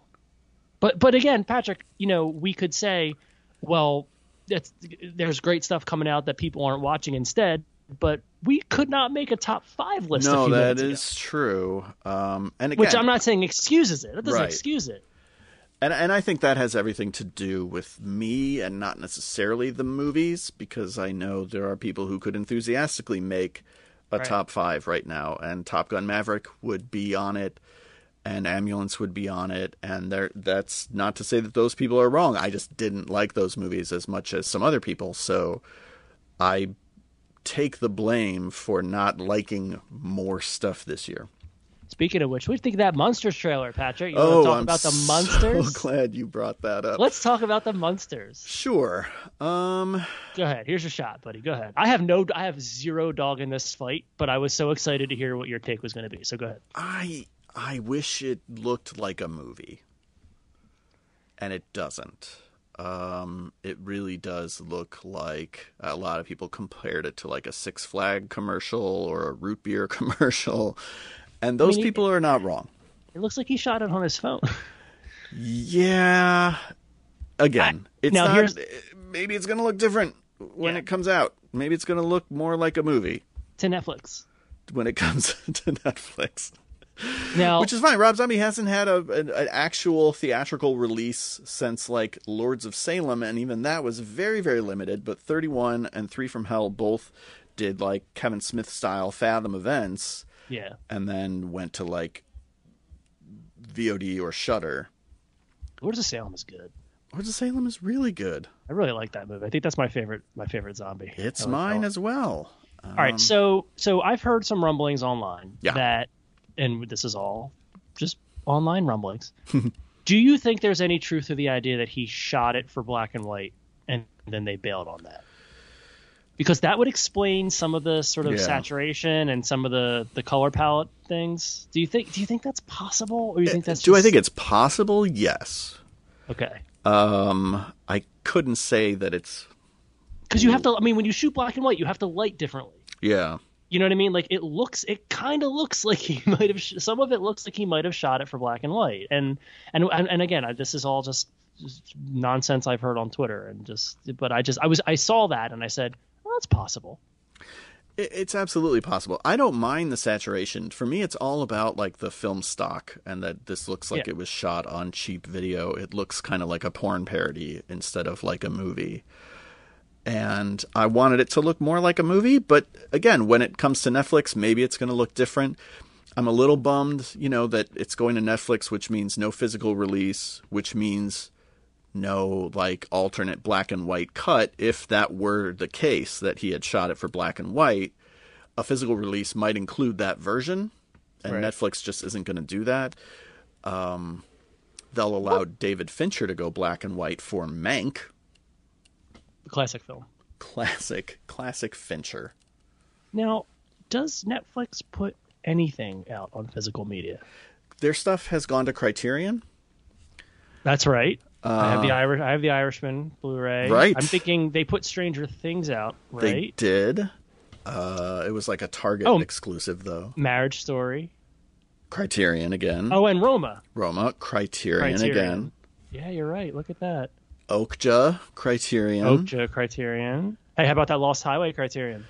But but again, Patrick, you know, we could say, well, that's, there's great stuff coming out that people aren't watching instead. But we could not make a top five list. No, that ago. true. Um, and again, which I'm not saying excuses it. That doesn't Right. excuse it. And and I think that has everything to do with me and not necessarily the movies because I know there are people who could enthusiastically make a Right. top 5 right now and Top Gun Maverick would be on it and Ambulance would be on it and there that's not to say that those people are wrong. I just didn't like those movies as much as some other people. So I take the blame for not liking more stuff this year. Speaking of which, what do you think of that Munsters trailer, Patrick? You oh, want to talk I'm about the so Munsters? glad you brought that up. Let's talk about the Munsters. Sure. Um Go ahead. Here's your shot, buddy. Go ahead. I have no, I have zero dog in this fight, but I was so excited to hear what your take was going to be. So go ahead. I I wish it looked like a movie, and it doesn't. Um, it really does look like a lot of people compared it to like a Six Flag commercial or a root beer commercial, and those mean, it- people are not wrong. It looks like he shot it on his phone. Yeah. Again, it's now not. here's- Maybe it's gonna look different when Yeah. it comes out. Maybe it's gonna look more like a movie to Netflix. when it comes to Netflix. Now, Which is fine. Rob Zombie hasn't had a, an, an actual theatrical release since like Lords of Salem, and even that was very, very limited. But 31 and Three from Hell both did like Kevin Smith style Fathom events, yeah, and then went to like VOD or Shudder. Lords of Salem is good. Lords of Salem is really good. I really like that movie. I think that's my favorite, my favorite zombie. It's mine as well. All right, um, so so I've heard some rumblings online Yeah. that, and this is all just online rumblings. Do you think there's any truth to the idea that he shot it for black and white, and then they bailed on that? because that would explain some of the sort of Yeah. saturation and some of the the color palette things. Do you think do you think that's possible, or do you think that's Do I think it's possible? Yes. okay? Um, I couldn't say that it's. Because you have to. I mean, when you shoot black and white, you have to light differently. Yeah. You know what I mean? Like it looks, it kind of looks like he might have. Sh- some of it looks like he might have shot it for black and white. And and and, and again, I, this is all just, just nonsense I've heard on Twitter and just. But I just I was I saw that and I said, well, that's possible. It- It's absolutely possible. I don't mind the saturation. For me, it's all about like the film stock, and that this looks like Yeah. it was shot on cheap video. It looks kind of like a porn parody instead of like a movie. And I wanted it to look more like a movie, but again, when it comes to Netflix, maybe it's going to look different. I'm a little bummed, you know, that it's going to Netflix, which means no physical release, which means no like alternate black and white cut if that were the case that he had shot it for black and white a physical release might include that version and Right. netflix just isn't going to do that um, they'll allow david fincher to go black and white for mank The classic film. classic classic fincher Now, does Netflix put anything out on physical media? their stuff has gone to criterion That's right. I have the Irish. I have the Irishman Blu-ray. Uh, Right. I'm thinking they put Stranger Things out. they did uh, it was like a target Oh. exclusive though Marriage Story. criterion again Oh, and Roma. roma criterion, Criterion. again Yeah, you're right. Look at that. Okja criterion Okja Criterion. Hey, how about that Lost Highway Criterion?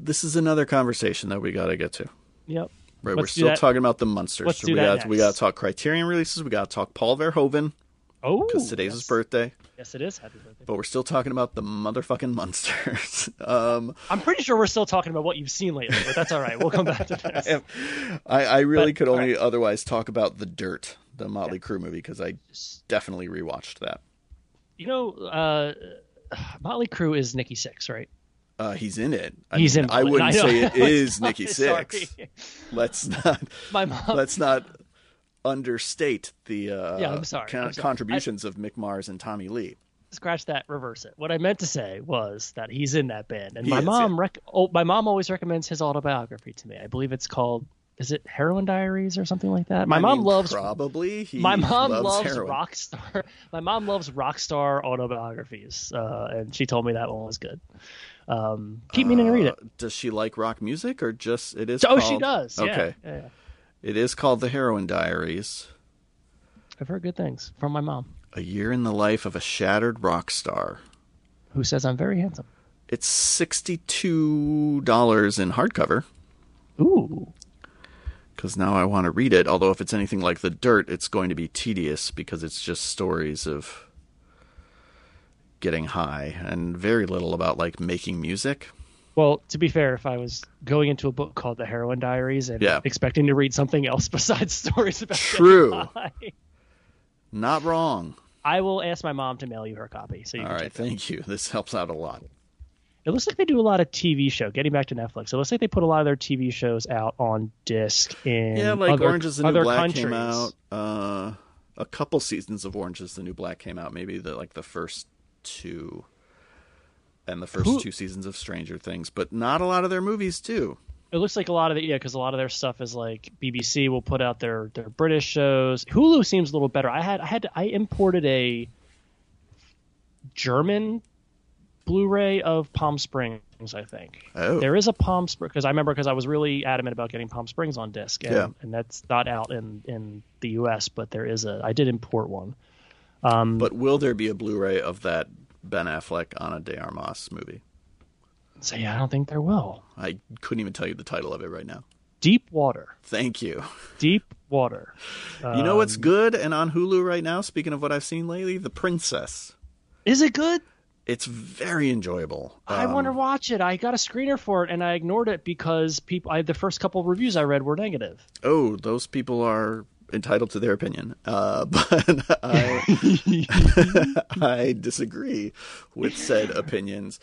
this is another conversation that we got to get to. Yep. Right, we're Let's do still that. talking about the Munsters. Let's so do we that got we got to talk Criterion releases. We got to talk Paul Verhoeven Oh, because today's yes. his birthday. Yes, it is. Happy birthday. But we're still talking about the motherfucking Munsters. um, I'm pretty sure we're still talking about what you've seen lately, but that's all right. We'll come back to this. I, I really But, could only alright. otherwise talk about the Dirt, the Motley Crue movie, because I definitely rewatched that. You know, uh, Motley Crue is Nikki Sixx, right? Uh, he's in it. I He's mean, in. I wouldn't know. say it is Nikki Sixx. Let's not. My mom. let's not understate the uh, Yeah, I'm sorry, con- I'm sorry. contributions of Mick Mars and Tommy Lee. scratch that, reverse it. What I meant to say was that he's in that band, and He my mom, rec- oh, my mom always recommends his autobiography to me. I believe it's called, is it Heroin Diaries or something like that? My I mom mean, loves. probably. He My mom loves, loves, heroin. rock star. My mom loves rock star autobiographies, uh, and she told me that one was good. Um, keep meaning to read it. Uh, Does she like rock music or just it is? Oh, called, she does. Yeah. Okay, Yeah, yeah. it is called The Heroin Diaries. I've heard good things from my mom, A year in the life of a shattered rock star. who says I'm very handsome. It's sixty-two dollars in hardcover. Ooh. Because now I want to read it. Although if it's anything like The Dirt, it's going to be tedious because it's just stories of getting high and very little about like making music. Well, to be fair, if I was going into a book called The Heroin Diaries and Yeah. expecting to read something else besides stories about True. getting high, Not wrong. I will ask my mom to mail you her copy. So you All can right, check it. thank you. This helps out a lot. It looks like they do a lot of TV show. Getting back to Netflix, it looks like they put a lot of their TV shows out on disc in Yeah, like other, Orange is the New Black countries. came out. Uh, a couple seasons of Orange is the New Black came out. Maybe the like the first two, and the first Who- two seasons of Stranger Things, but not a lot of their movies too. It looks like a lot of it, yeah, because a lot of their stuff is like BBC will put out their their British shows. Hulu seems a little better. I had I had I imported a German Blu-ray of Palm Springs. I think Oh. there is a Palm Springs because I remember because I was really adamant about getting Palm Springs on disc, and, Yeah. and that's not out in in the U.S. But there is a I did import one. Um, But will there be a Blu-ray of that Ben Affleck Ana de Armas movie? so yeah, I don't think there will. I couldn't even tell you the title of it right now. Deep Water, Thank you. Deep Water. you know what's Um, good and on Hulu right now? Speaking of what I've seen lately, The Princess. Is it good? It's very enjoyable. I Um, want to watch it. I got a screener for it and I ignored it because people. I, the first couple of reviews I read were negative. Oh, those people are entitled to their opinion, uh, but I I disagree with said opinions.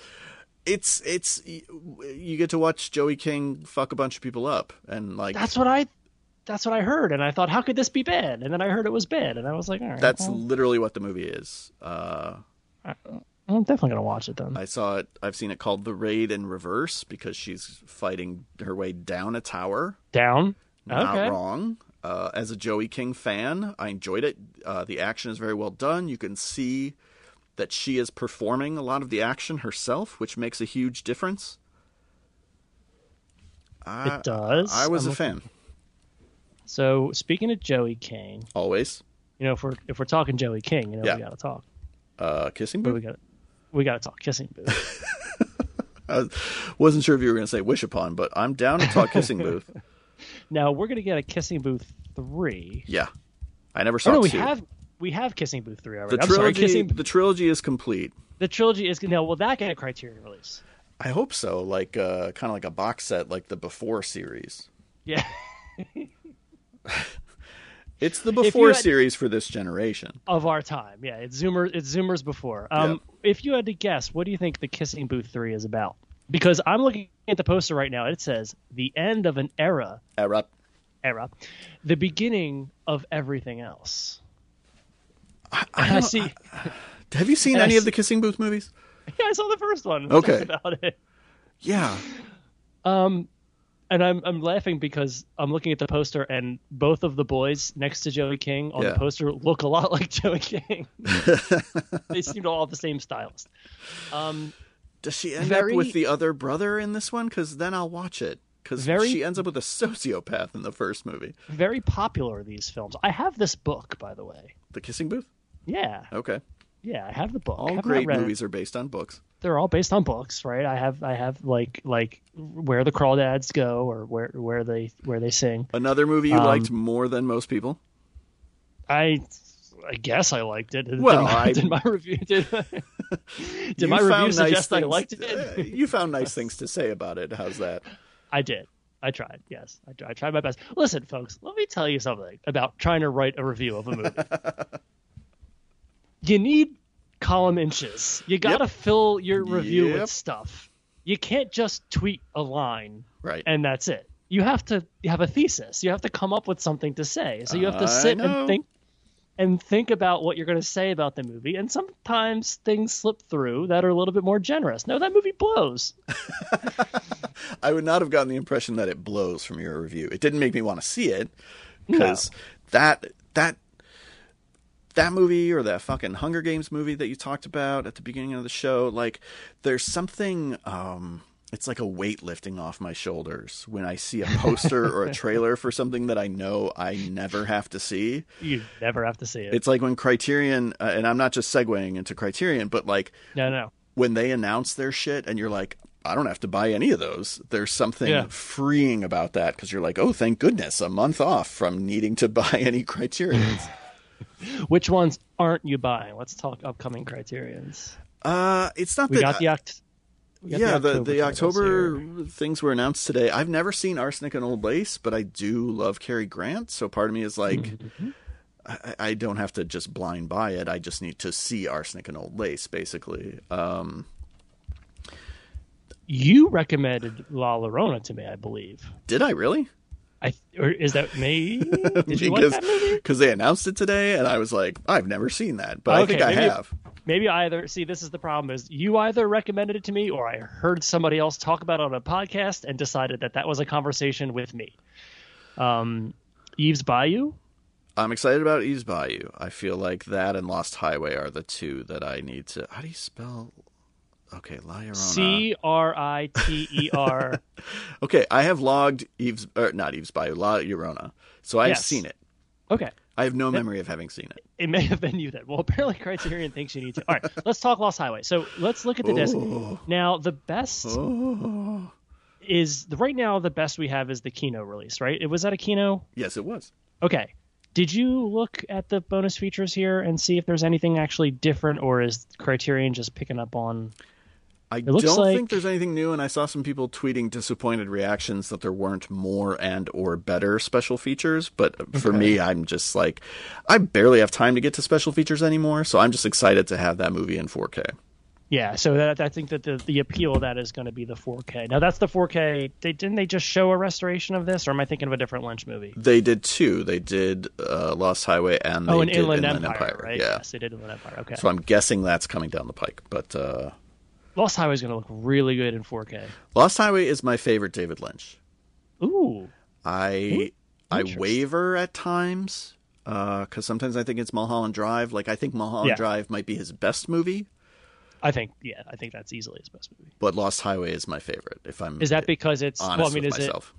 It's it's you get to watch Joey King fuck a bunch of people up and like That's what I. That's what I heard, and I thought, how could this be bad? And then I heard it was bad, and I was like, all right. that's well, literally what the movie is. Uh, I'm definitely gonna watch it then. I saw it. I've seen it called The Raid in Reverse because she's fighting her way down a tower. Down. Not Okay. wrong. Uh, as a Joey King fan, I enjoyed it. Uh, the action is very well done. You can see that she is performing a lot of the action herself, which makes a huge difference. I, It does. I was I'm a fan. So speaking of Joey King, Always. you know, if we're if we're talking Joey King, you know, Yeah. we gotta talk. Uh, kissing booth. we got? We gotta talk kissing booth. I wasn't sure if you were going to say wish upon, but I'm down to talk kissing booth. now we're gonna get a kissing booth three. Yeah, I never saw Oh no, we two. have we have kissing booth three already. the I'm sorry, trilogy. kissing The trilogy is complete. the trilogy is now. Will that get a Criterion release? I hope so. Like uh, kind of like a box set, like the Before series. Yeah. It's the Before had- series for this generation. of our time. Yeah, it's Zoomer. It's Zoomers before. Um, if you had to guess, what do you think the Kissing Booth Three is about? Because I'm looking at the poster right now. It says the end of an era, Era. era, the beginning of everything else. I, And I don't- see. Have you seen and I any of the Kissing Booth movies? yeah, I saw the first one. Okay. That's about it. Yeah. Um, and I'm I'm laughing because I'm looking at the poster and both of the boys next to Joey King on Yeah. the poster look a lot like Joey King. they seem to all have the same stylist. Um, Does she end Very- up with the other brother in this one? Because then I'll watch it. Because she ends up with a sociopath in the first movie. very popular these films. I have this book, by the way. The Kissing Booth. Yeah, Okay. yeah, I have the book. All great read it. movies are based on books. They're all based on books, right? I have, I have like, like where the crawdads go, or where, where they, where they sing. Another movie you Um, liked more than most people. I, I guess I liked it. Did Well, my, I- did my review did, did my review nice suggest I things- liked uh, it? you found nice things to say about it. How's that? I did. I tried. Yes, I, I tried my best. Listen, folks, let me tell you something about trying to write a review of a movie. you need column inches. You got to fill your review Yep. with stuff. You can't just tweet a line Right. and that's it. You have to have a thesis. You have to come up with something to say. So you have to sit and think and think about what you're going to say about the movie. And sometimes things slip through that are a little bit more generous. No, that movie blows. I would not have gotten the impression that it blows from your review. It didn't make me want to see it because that that that movie or that fucking Hunger Games movie that you talked about at the beginning of the show, like there's something um it's like a weight lifting off my shoulders when I see a poster or a trailer for something that I know I never have to see. You never have to see it. It's like when Criterion, uh, and I'm not just segueing into Criterion, but like no, no. when they announce their shit and you're like, I don't have to buy any of those. There's something Yeah. freeing about that because you're like, oh, thank goodness, a month off from needing to buy any Criterions. Which ones aren't you buying? Let's talk upcoming criterions. uh, it's not We that. got the Oct- got yeah, the the titles October things were announced today. I've never seen Arsenic and Old Lace, but I do love Cary Grant. So part of me is like, Mm-hmm. I, I don't have to just blind buy it. I just need to see Arsenic and Old Lace, basically. Um, You recommended La Llorona to me, I believe. did I really? I or is that me? Did you like because that movie? because they announced it today, and I was like, I've never seen that, but I think I maybe- have. Maybe either. See, this is the problem: is you either recommended it to me, or I heard somebody else talk about it on a podcast and decided that that was a conversation with me. Um, Eve's Bayou. I'm excited about Eve's Bayou. I feel like that and Lost Highway are the two that I need to. How do you spell? Okay, La Llorona. C R I T E R. Okay, I have logged Eve's, or not Eve's Bayou, La Llorona. So I've Yes. seen it. Okay. I have no memory of having seen it. It may have been you then. Well, apparently Criterion thinks you need to. All right, let's talk Lost Highway. So let's look at the disc. Oh. Now, the best Oh. is right now the best we have is the Kino release, right? It was that a Kino. Yes, it was. Okay. Did you look at the bonus features here and see if there's anything actually different, or is Criterion just picking up on? I don't like- think there's anything new, and I saw some people tweeting disappointed reactions that there weren't more and or better special features. But for Okay. me, I'm just like, I barely have time to get to special features anymore, so I'm just excited to have that movie in 4K. Yeah, so that I think that the, the appeal of that is going to be the 4K. Now that's the 4K. They didn't they just show a restoration of this, or am I thinking of a different Lynch movie? They did two. They did uh, Lost Highway and they oh, an did Inland, Inland Empire, Empire. right? Yeah. Yes, they did Inland Empire. Okay. So I'm guessing that's coming down the pike. But uh, Lost Highway is going to look really good in 4K. Lost Highway is my favorite David Lynch. Ooh. I I waver at times uh, because sometimes I think it's Mulholland Drive. Like I think Mulholland Yeah. Drive might be his best movie, I think yeah, I think that's easily his best movie. but Lost Highway is my favorite. If I'm Is that because it's honest well? I mean, is myself,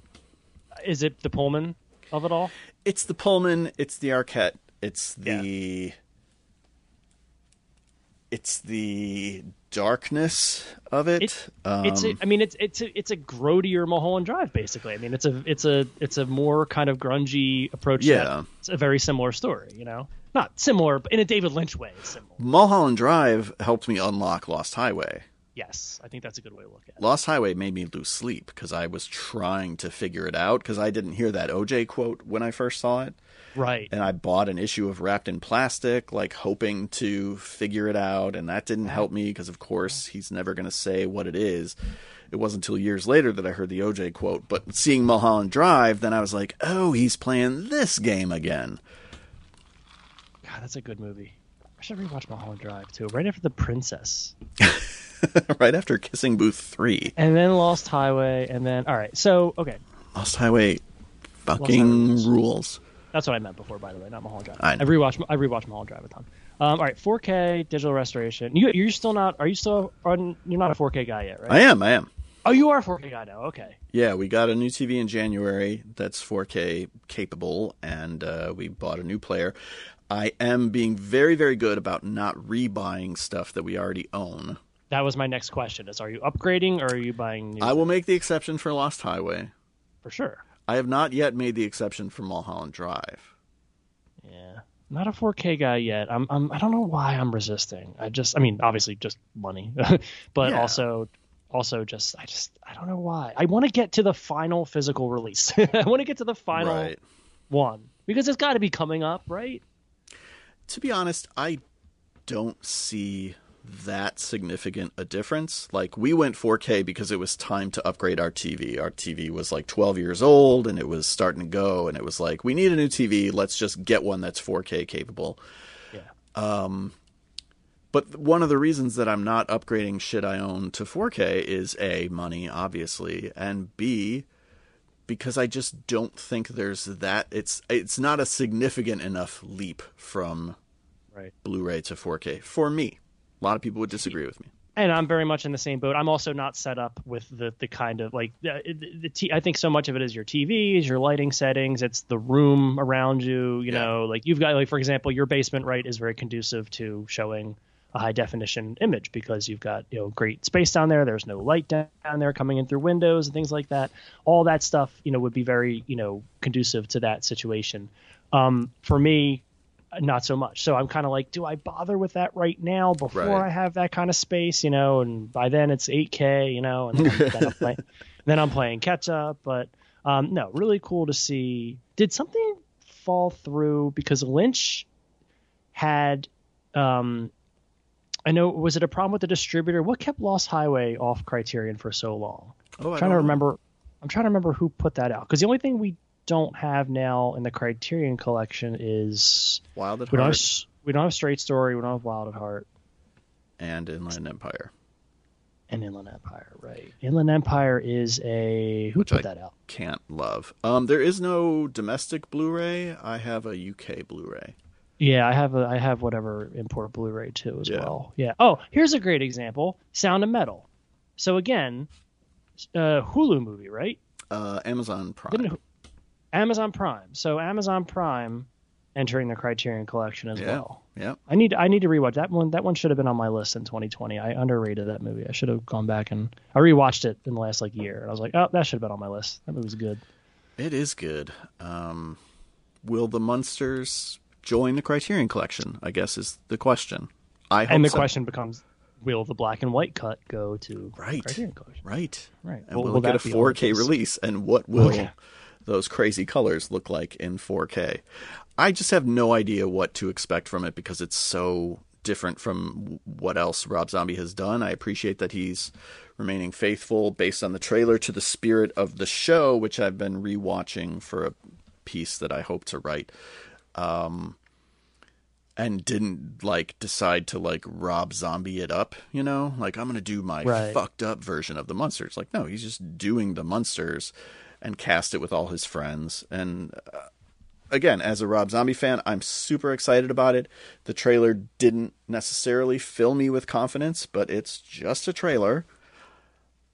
it is it the Pullman of it all? it's the Pullman, it's the Arquette, it's the it's the darkness of it. It's um, it's a, I mean it's it's a, it's a grodier Mulholland Drive basically. I mean it's a it's a it's a more kind of grungy approach. Yeah. it's a very similar story. You know, not similar, but in a David Lynch way. Similar. Mulholland Drive helped me unlock Lost Highway. Yes, I think that's a good way to look at it. Lost Highway made me lose sleep because I was trying to figure it out because I didn't hear that OJ quote when I first saw it. Right. And I bought an issue of Wrapped in Plastic, like hoping to figure it out. And that didn't help me because, of course, he's never going to say what it is. It wasn't until years later that I heard the OJ quote. But seeing Mulholland Drive, then I was like, oh, he's playing this game again. God, that's a good movie. I should rewatch Mulholland Drive too. Right after The Princess, right after Kissing Booth 3. and then Lost Highway, and then all right. So okay, Lost Highway Highway fucking rules. rules. That's what I meant before, by the way, not Mulholland Drive. I I rewatched I rewatched Mulholland Drive a ton. Um, all right, 4K digital restoration. You you're still not? Are you still on? You're not a 4K guy yet, right? I am, I am. Oh, you are a 4K guy now. Okay. Yeah, we got a new TV in January that's 4K capable, and uh, we bought a new player. I am being very, very good about not rebuying stuff that we already own. That was my next question: Is are you upgrading or are you buying new? I will make the exception for Lost Highway. for sure. I have not yet made the exception for Mulholland Drive. Yeah, not a 4K guy yet. I'm, I'm I don't know why I'm resisting. I just I mean obviously just money, but Yeah. also also just I just I don't know why. I want to get to the final physical release. I want to get to the final Right. one because it's got to be coming up, right? To be honest, I don't see that significant a difference. Like we went 4K because it was time to upgrade our TV. Our TV was like 12 years old and it was starting to go and it was like we need a new TV, let's just get one that's 4K capable. Yeah. Um But one of the reasons that I'm not upgrading shit I own to 4K is A, money, obviously, and B, because I just don't think there's that it's it's not a significant enough leap from Right. Blu-ray to 4K for me. A lot of people would disagree with me. and I'm very much in the same boat. I'm also not set up with the the kind of like the, the t- I think so much of it is your TVs, your lighting settings, it's the room around you. You Yeah. know, like you've got like for example, your basement right is very conducive to showing a high definition image because you've got you know great space down there. There's no light down there coming in through windows and things like that. All that stuff you know would be very you know conducive to that situation. Um, for me, not so much. So I'm kind of like, do I bother with that right now before Right. I have that kind of space, you know? And by then it's 8K, you know, and then, then, I'm, play, then I'm playing catch up. But um, no, really cool to see. Did something fall through because Lynch had, um, I know, was it a problem with the distributor? What kept Lost Highway off Criterion for so long? Oh, I'm trying to remember. I'm trying to remember who put that out because the only thing we don't have now in the Criterion collection is Wild at we don't have, Heart we don't have Straight Story, we don't have Wild at Heart, and Inland Empire. and Inland Empire. Right, Inland Empire is a who Which put I- that out? Can't love. Um, there is no domestic Blu-ray. I have a UK Blu-ray. Yeah, I have a I have whatever import Blu-ray too as Yeah. well. Yeah. Oh, here's a great example: Sound of Metal. So again, uh, Hulu movie, right? Uh, Amazon Prime. Didn't Amazon Prime. So Amazon Prime entering the Criterion collection as Yeah. well. Yeah. I need I need to rewatch that one. That one should have been on my list in 2020. I underrated that movie. I should have gone back and I rewatched it in the last like year. And I was like, oh, that should have been on my list. That movie was good. It is good. Um, will the Munsters join the Criterion Collection? I guess is the question. I hope and the so. question becomes, will the black and white cut go to Right. Criterion collection? right? Right. And Will- will, will get a that be all it 4K release? And what will Okay. Those crazy colors look like in 4K? I just have no idea what to expect from it because it's so different from what else Rob Zombie has done. I appreciate that he's remaining faithful based on the trailer to the spirit of the show, which I've been rewatching for a piece that I hope to write. Um, and didn't like decide to like Rob Zombie it up, you know? Like I'm going to do my Right. fucked up version of the Munsters. Like no, he's just doing the Munsters and cast it with all his friends and uh, again, as a Rob Zombie fan, I'm super excited about it. The trailer didn't necessarily fill me with confidence, but it's just a trailer.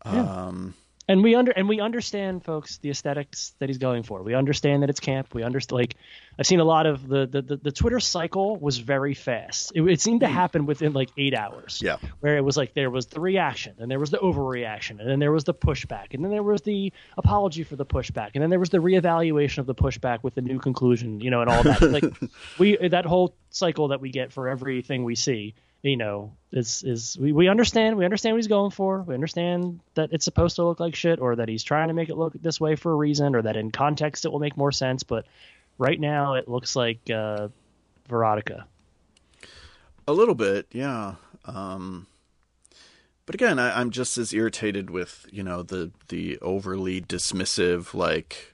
Um, and we under and we understand folks the aesthetics that he's going for. We understand that it's camp. We understand like i've seen a lot of the the, the, the twitter cycle was very fast. It, it seemed to hmm. happen within like eight hours. Yeah. where it was like there was the reaction and there was the overreaction and then there was the pushback and then there was the apology for the pushback and then there was the reevaluation of the pushback with the new conclusion you know and all that. Like we that whole cycle that we get for everything we see you know is is we, we understand we understand what he's going for we understand that it's supposed to look like shit or that he's trying to make it look this way for a reason or that in context it will make more sense but right now it looks like uh veronica a little bit, yeah. Um, but again, I, I'm just as irritated with you know the the overly dismissive like.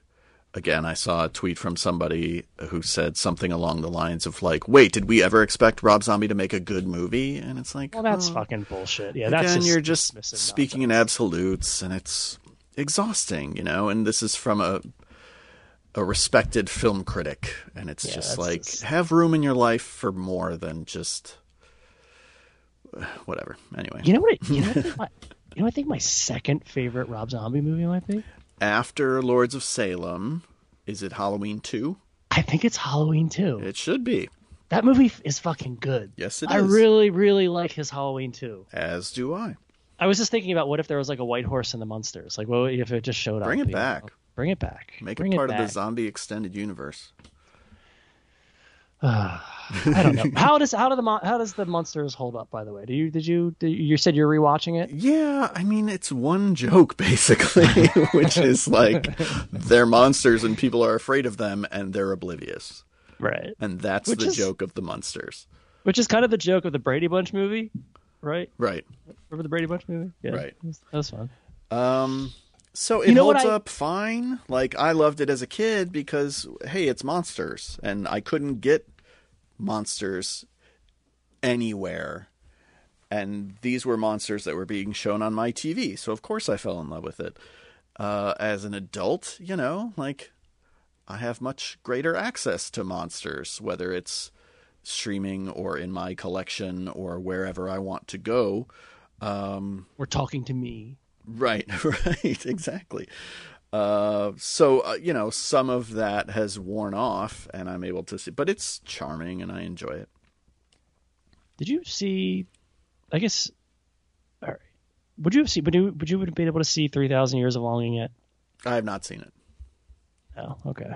Again, I saw a tweet from somebody who said something along the lines of like, "Wait, did we ever expect Rob Zombie to make a good movie?" And it's like, well that's oh. fucking bullshit yeah that's again, just you're just speaking in absolutes, and it's exhausting, you know. And this is from a a respected film critic, and it's Yeah, just like just- have room in your life for more than just whatever. Anyway, You know what? It, you know what? I you know, what I think my second favorite Rob Zombie movie might be. After Lords of Salem, is it Halloween two? I think it's Halloween 2. It should be. that movie is fucking good. Yes, it I is. really, really like his Halloween 2. As do I. I was just thinking about what if there was like a white horse in the Munsters? Like, what if it just showed up? Bring it you know? back. Bring it back. Make Bring it part of the zombie extended universe. I don't know. how does how do the how does the Munsters hold up? By the way, do you did you did you, you said you're rewatching it? Yeah, I mean it's one joke basically, which is like they're monsters and people are afraid of them and they're oblivious. Right. And that's Which the is- joke of the Munsters. Which is kind of the joke of the Brady Bunch movie, right? Right. Remember the Brady Bunch movie? Yeah, Right. That was, that was fun. Um so it You know holds I- up fine. Like I loved it as a kid because hey, it's monsters and I couldn't get monsters anywhere. And these were monsters that were being shown on my TV. So of course I fell in love with it. Uh as an adult, you know, like I have much greater access to monsters, whether it's streaming or in my collection or wherever I want to go. We're talking to me. Right, right, exactly. Uh, so uh, you know, some of that has worn off, and I'm able to see, but it's charming, and I enjoy it. Did you see? I guess. All right. Would you have seen? Would you would you have been able to see Three Thousand Years of Longing yet? I have not seen it. Oh, Okay.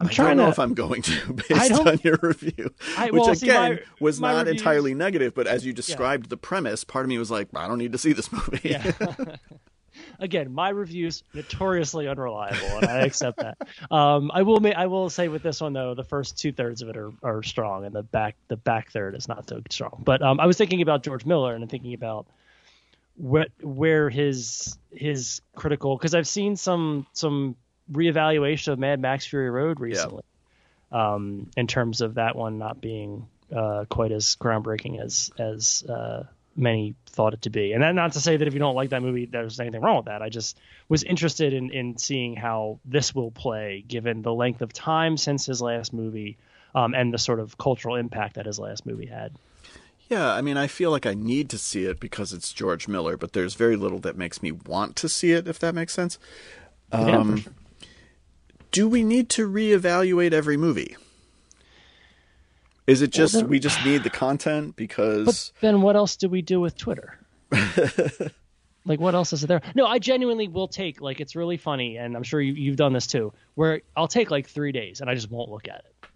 I'm I trying don't know to. if I'm going to, based on your review, I- which well, see, again my- was my not reviews- entirely negative. But as you described the premise, part of me was like, I don't need to see this movie. Yeah. Again, my reviews notoriously unreliable, and I accept that. Um, I will. Ma- I will say with this one though, the first two thirds of it are, are strong, and the back the back third is not so strong. But um, I was thinking about George Miller and I'm thinking about what where his his critical because I've seen some some reevaluation of Mad Max Fury Road recently, um, in terms of that one not being uh, quite as groundbreaking as as uh, many thought it to be. And that not to say that if you don't like that movie, there's anything wrong with that. I just was interested in in seeing how this will play, given the length of time since his last movie. Um, and the sort of cultural impact that his last movie had. Yeah, I mean, I feel like I need to see it because it's George Miller, but there's very little that makes me want to see it, if that makes sense. Um, for sure. do we need to reevaluate every movie? Is it just then- we just need the content because But then what else do we do with Twitter? like what else is there? No, I genuinely will take like it's really funny, and I'm sure you, you've done this too, where I'll take like three days and I just won't look at it,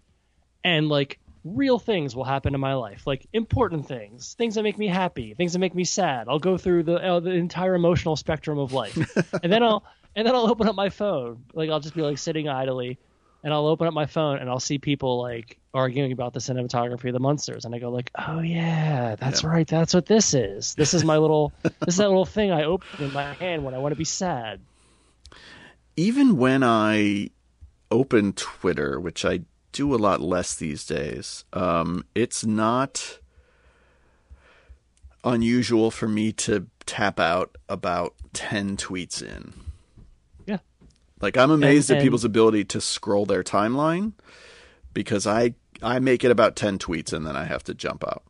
and like real things will happen in my life, like important things, things that make me happy, things that make me sad. I'll go through the uh, the entire emotional spectrum of life, and then I'll and then I'll open up my phone, like I'll just be like sitting idly. And I'll open up my phone and I'll see people like arguing about the cinematography of the Munsters, and I go like, "Oh yeah, that's Yeah. right. That's what this is. This is my little. this is that little thing I open in my hand when I want to be sad." even when I open Twitter, which I do a lot less these days, um, it's not unusual for me to tap out about 10 tweets in. Like I'm amazed And- at people's ability to scroll their timeline because I I make it about 10 tweets and then I have to jump out.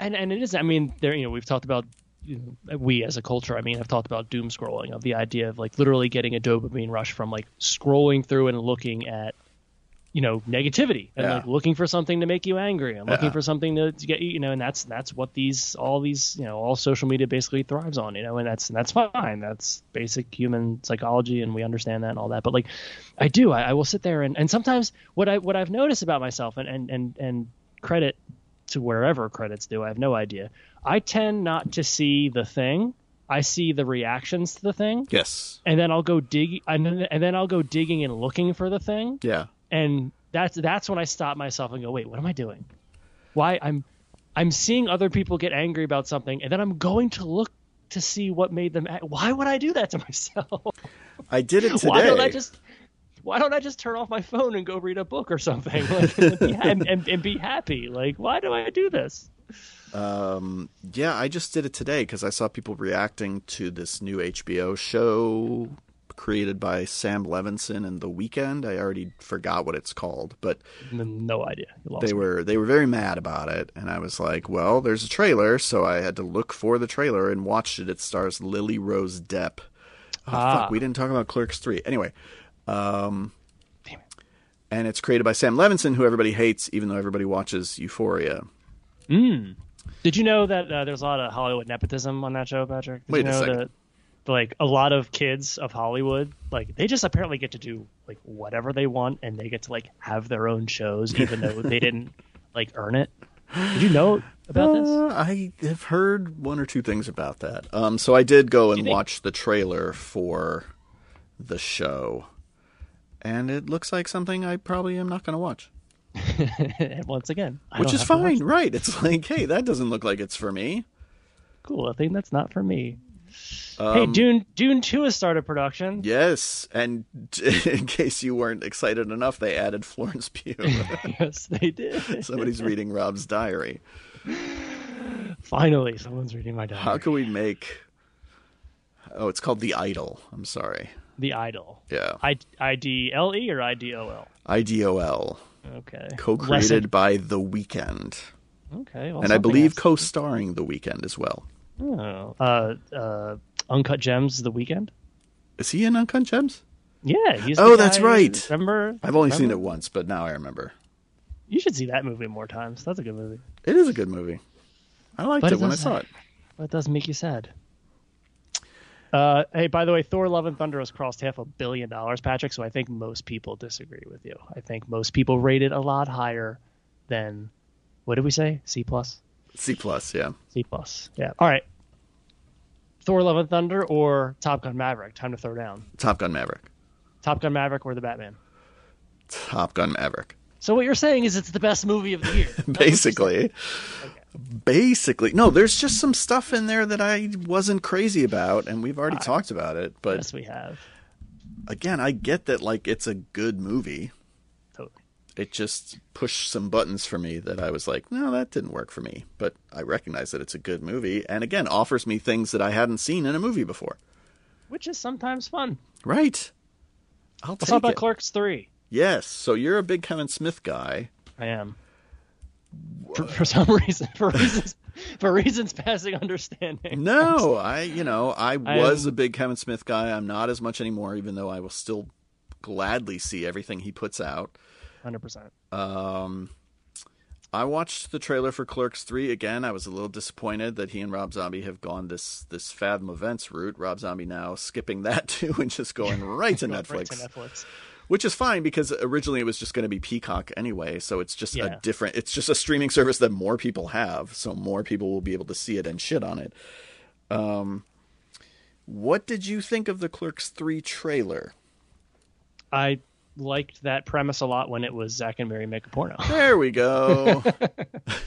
and and it is i mean there you know we've talked about you know, we as a culture i mean have talked about doom scrolling of the idea of like literally getting a dopamine rush from like scrolling through and looking at you know negativity and Yeah. like looking for something to make you angry and looking Yeah. for something to, to get you you know and that's that's what these all these you know all social media basically thrives on you know and that's and that's fine that's basic human psychology and we understand that and all that but like i do i, I will sit there and, and sometimes what i what i've noticed about myself and and and, and credit to wherever credits do. I have no idea. I tend not to see the thing. I see the reactions to the thing, Yes. and then I'll go dig, and then, and then I'll go digging and looking for the thing, Yeah. And that's that's when I stop myself and go, wait, what am I doing? Why I'm I'm seeing other people get angry about something, and then I'm going to look to see what made them. Why would I do that to myself? I did it today. Why don't I just why don't I just turn off my phone and go read a book or something like, and, be, and, and, and be happy? Like, why do I do this? Um, yeah, I just did it today because I saw people reacting to this new HBO show created by Sam Levinson and The Weeknd. I already forgot what it's called, but No idea. They me. were they were very mad about it, and I was like, "Well, there's a trailer," so I had to look for the trailer and watched it. It stars Lily Rose Depp. Oh, Ah. fuck, we didn't talk about Clerks three. Anyway, um, Damn it. and it's created by Sam Levinson, who everybody hates, even though everybody watches Euphoria. Mm. Did you know that uh, there's a lot of Hollywood nepotism on that show, Patrick? Did Wait you a know second. That, like a lot of kids of Hollywood, like they just apparently get to do like whatever they want, and they get to like have their own shows, even though they didn't like earn it. Did you know about this? Uh, I have heard one or two things about that. Um, so I did go and think- watch the trailer for the show, and it looks like something I probably am not going to watch. once again, I Which is have to watch fine, right? It's like, hey, that doesn't look like it's for me. Cool, a thing that's not for me. Um, hey, Dune Dune Two has started production. Yes, and in case you weren't excited enough, they added Florence Pugh. yes, they did. Somebody's reading Rob's diary. Finally, someone's reading my diary. How can we make? Oh, it's called The Idol. I'm sorry. The Idol. Yeah, I I D L E or I D O L. I D O L. Okay. co-created Lesson- by The Weeknd. Okay. well, and I believe co-starring The Weeknd as well. Oh, uh, uh, Uncut Gems, The Weeknd. Is he in Uncut Gems? Yeah, he's. Oh, that's right. Remember? I've only seen it once, but now I remember. You should see that movie more times. That's a good movie. It is a good movie. I liked But it it when I saw it. But it does make you sad. Uh, hey, by the way, Thor: Love and Thunder has crossed half a billion dollars, Patrick. So I think most people disagree with you. I think most people rate it a lot higher than what did we say? C plus. C plus, yeah. C plus. Yeah. All right. Thor: Love and Thunder or Top Gun Maverick? Time to throw down. Top Gun Maverick. Top Gun Maverick or the Batman. Top Gun Maverick. So what you're saying is it's the best movie of the year. Basically. Basically. No, there's just some stuff in there that I wasn't crazy about, and we've already talked about it. But Yes, we have. again, I get that like it's a good movie. It just pushed some buttons for me that I was like, no, that didn't work for me. But I recognize that it's a good movie, and again, offers me things that I hadn't seen in a movie before. Which is sometimes fun. Right. I'll Let's talk about it. Clerks 3. Yes. So you're a big Kevin Smith guy. I am. For, for some reason, for reasons, for reasons passing understanding. No, I, you know, I was am- a big Kevin Smith guy. I'm not as much anymore, even though I will still gladly see everything he puts out. Hundred percent. Um, I watched the trailer for Clerks three again. I was a little disappointed that he and Rob Zombie have gone this this Fathom Events route. Rob Zombie now skipping that too and just going right to Netflix, to Netflix. which is fine because originally it was just going to be Peacock anyway. So it's just Yeah. a different. It's just a streaming service that more people have, so more people will be able to see it and shit on it. Um, what did you think of the Clerks three trailer? I liked that premise a lot when it was Zack and Miri make a porno. There we go.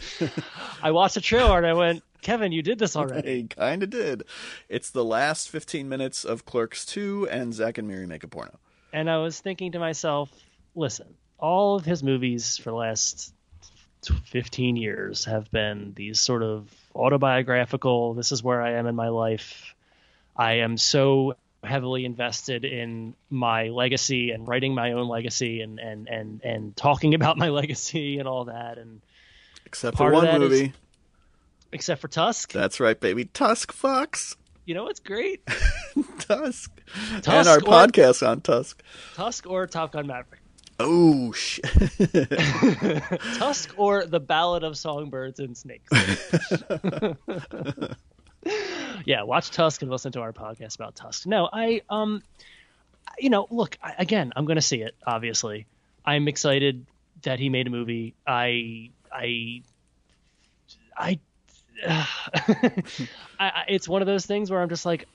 I watched the trailer and I went, Kevin, you did this already. I kind of did. It's the last 15 minutes of Clerks 2 and Zack and Miri make a porno. And I was thinking to myself, listen, all of his movies for the last 15 years have been these sort of autobiographical, this is where I am in my life. I am so heavily invested in my legacy and writing my own legacy and and and and talking about my legacy and all that and except for one movie is, except for Tusk. That's right, baby. Tusk Fox. You know what's great? Tusk. Tusk. And our or, podcast on Tusk. Tusk or Top Gun Maverick. Oh shit. Tusk or The Ballad of Songbirds and Snakes. Yeah, watch Tusk and listen to our podcast about Tusk. No, I um you know, look, I, again, I'm to see it obviously. I'm excited that he made a movie. I I I, I, it's one of those things where I'm just like,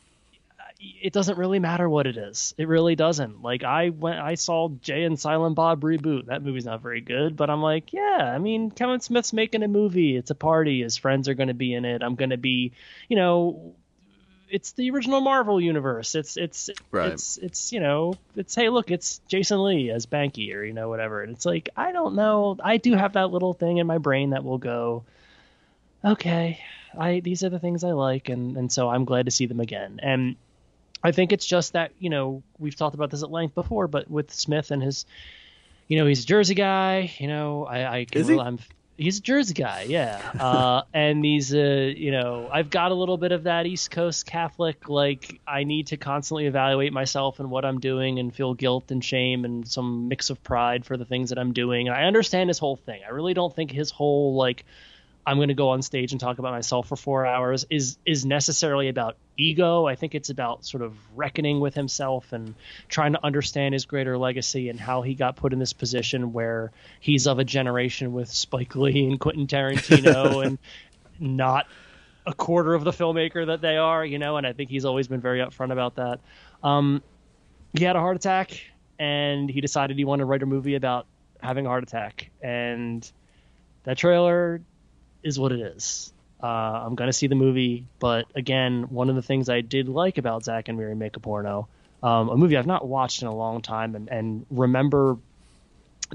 it doesn't really matter what it is. It really doesn't. Like I went, I saw Jay and Silent Bob reboot. That movie's not very good, but I'm like, yeah. I mean, Kevin Smith's making a movie. It's a party. His friends are going to be in it. I'm going to be, you know, it's the original Marvel universe. It's it's right. it's it's you know, it's hey, look, it's Jason Lee as Banky or you know whatever. And it's like I don't know. I do have that little thing in my brain that will go, okay, I these are the things I like, and and so I'm glad to see them again. And I think it's just that you know we've talked about this at length before, but with Smith and his, you know, he's a Jersey guy. You know, I, I can, Is he? I'm he's a Jersey guy, yeah. Uh, and he's a, you know, I've got a little bit of that East Coast Catholic, like I need to constantly evaluate myself and what I'm doing and feel guilt and shame and some mix of pride for the things that I'm doing. And I understand his whole thing. I really don't think his whole like I'm going to go on stage and talk about myself for four hours is is necessarily about ego. I think it's about sort of reckoning with himself and trying to understand his greater legacy and how he got put in this position where he's of a generation with Spike Lee and Quentin Tarantino and not a quarter of the filmmaker that they are, you know. And I think he's always been very upfront about that. Um, he had a heart attack and he decided he wanted to write a movie about having a heart attack and that trailer is what it is. Uh, I'm gonna see the movie, but again, one of the things I did like about Zack and Miri Make a Porno, um, a movie I've not watched in a long time, and, and remember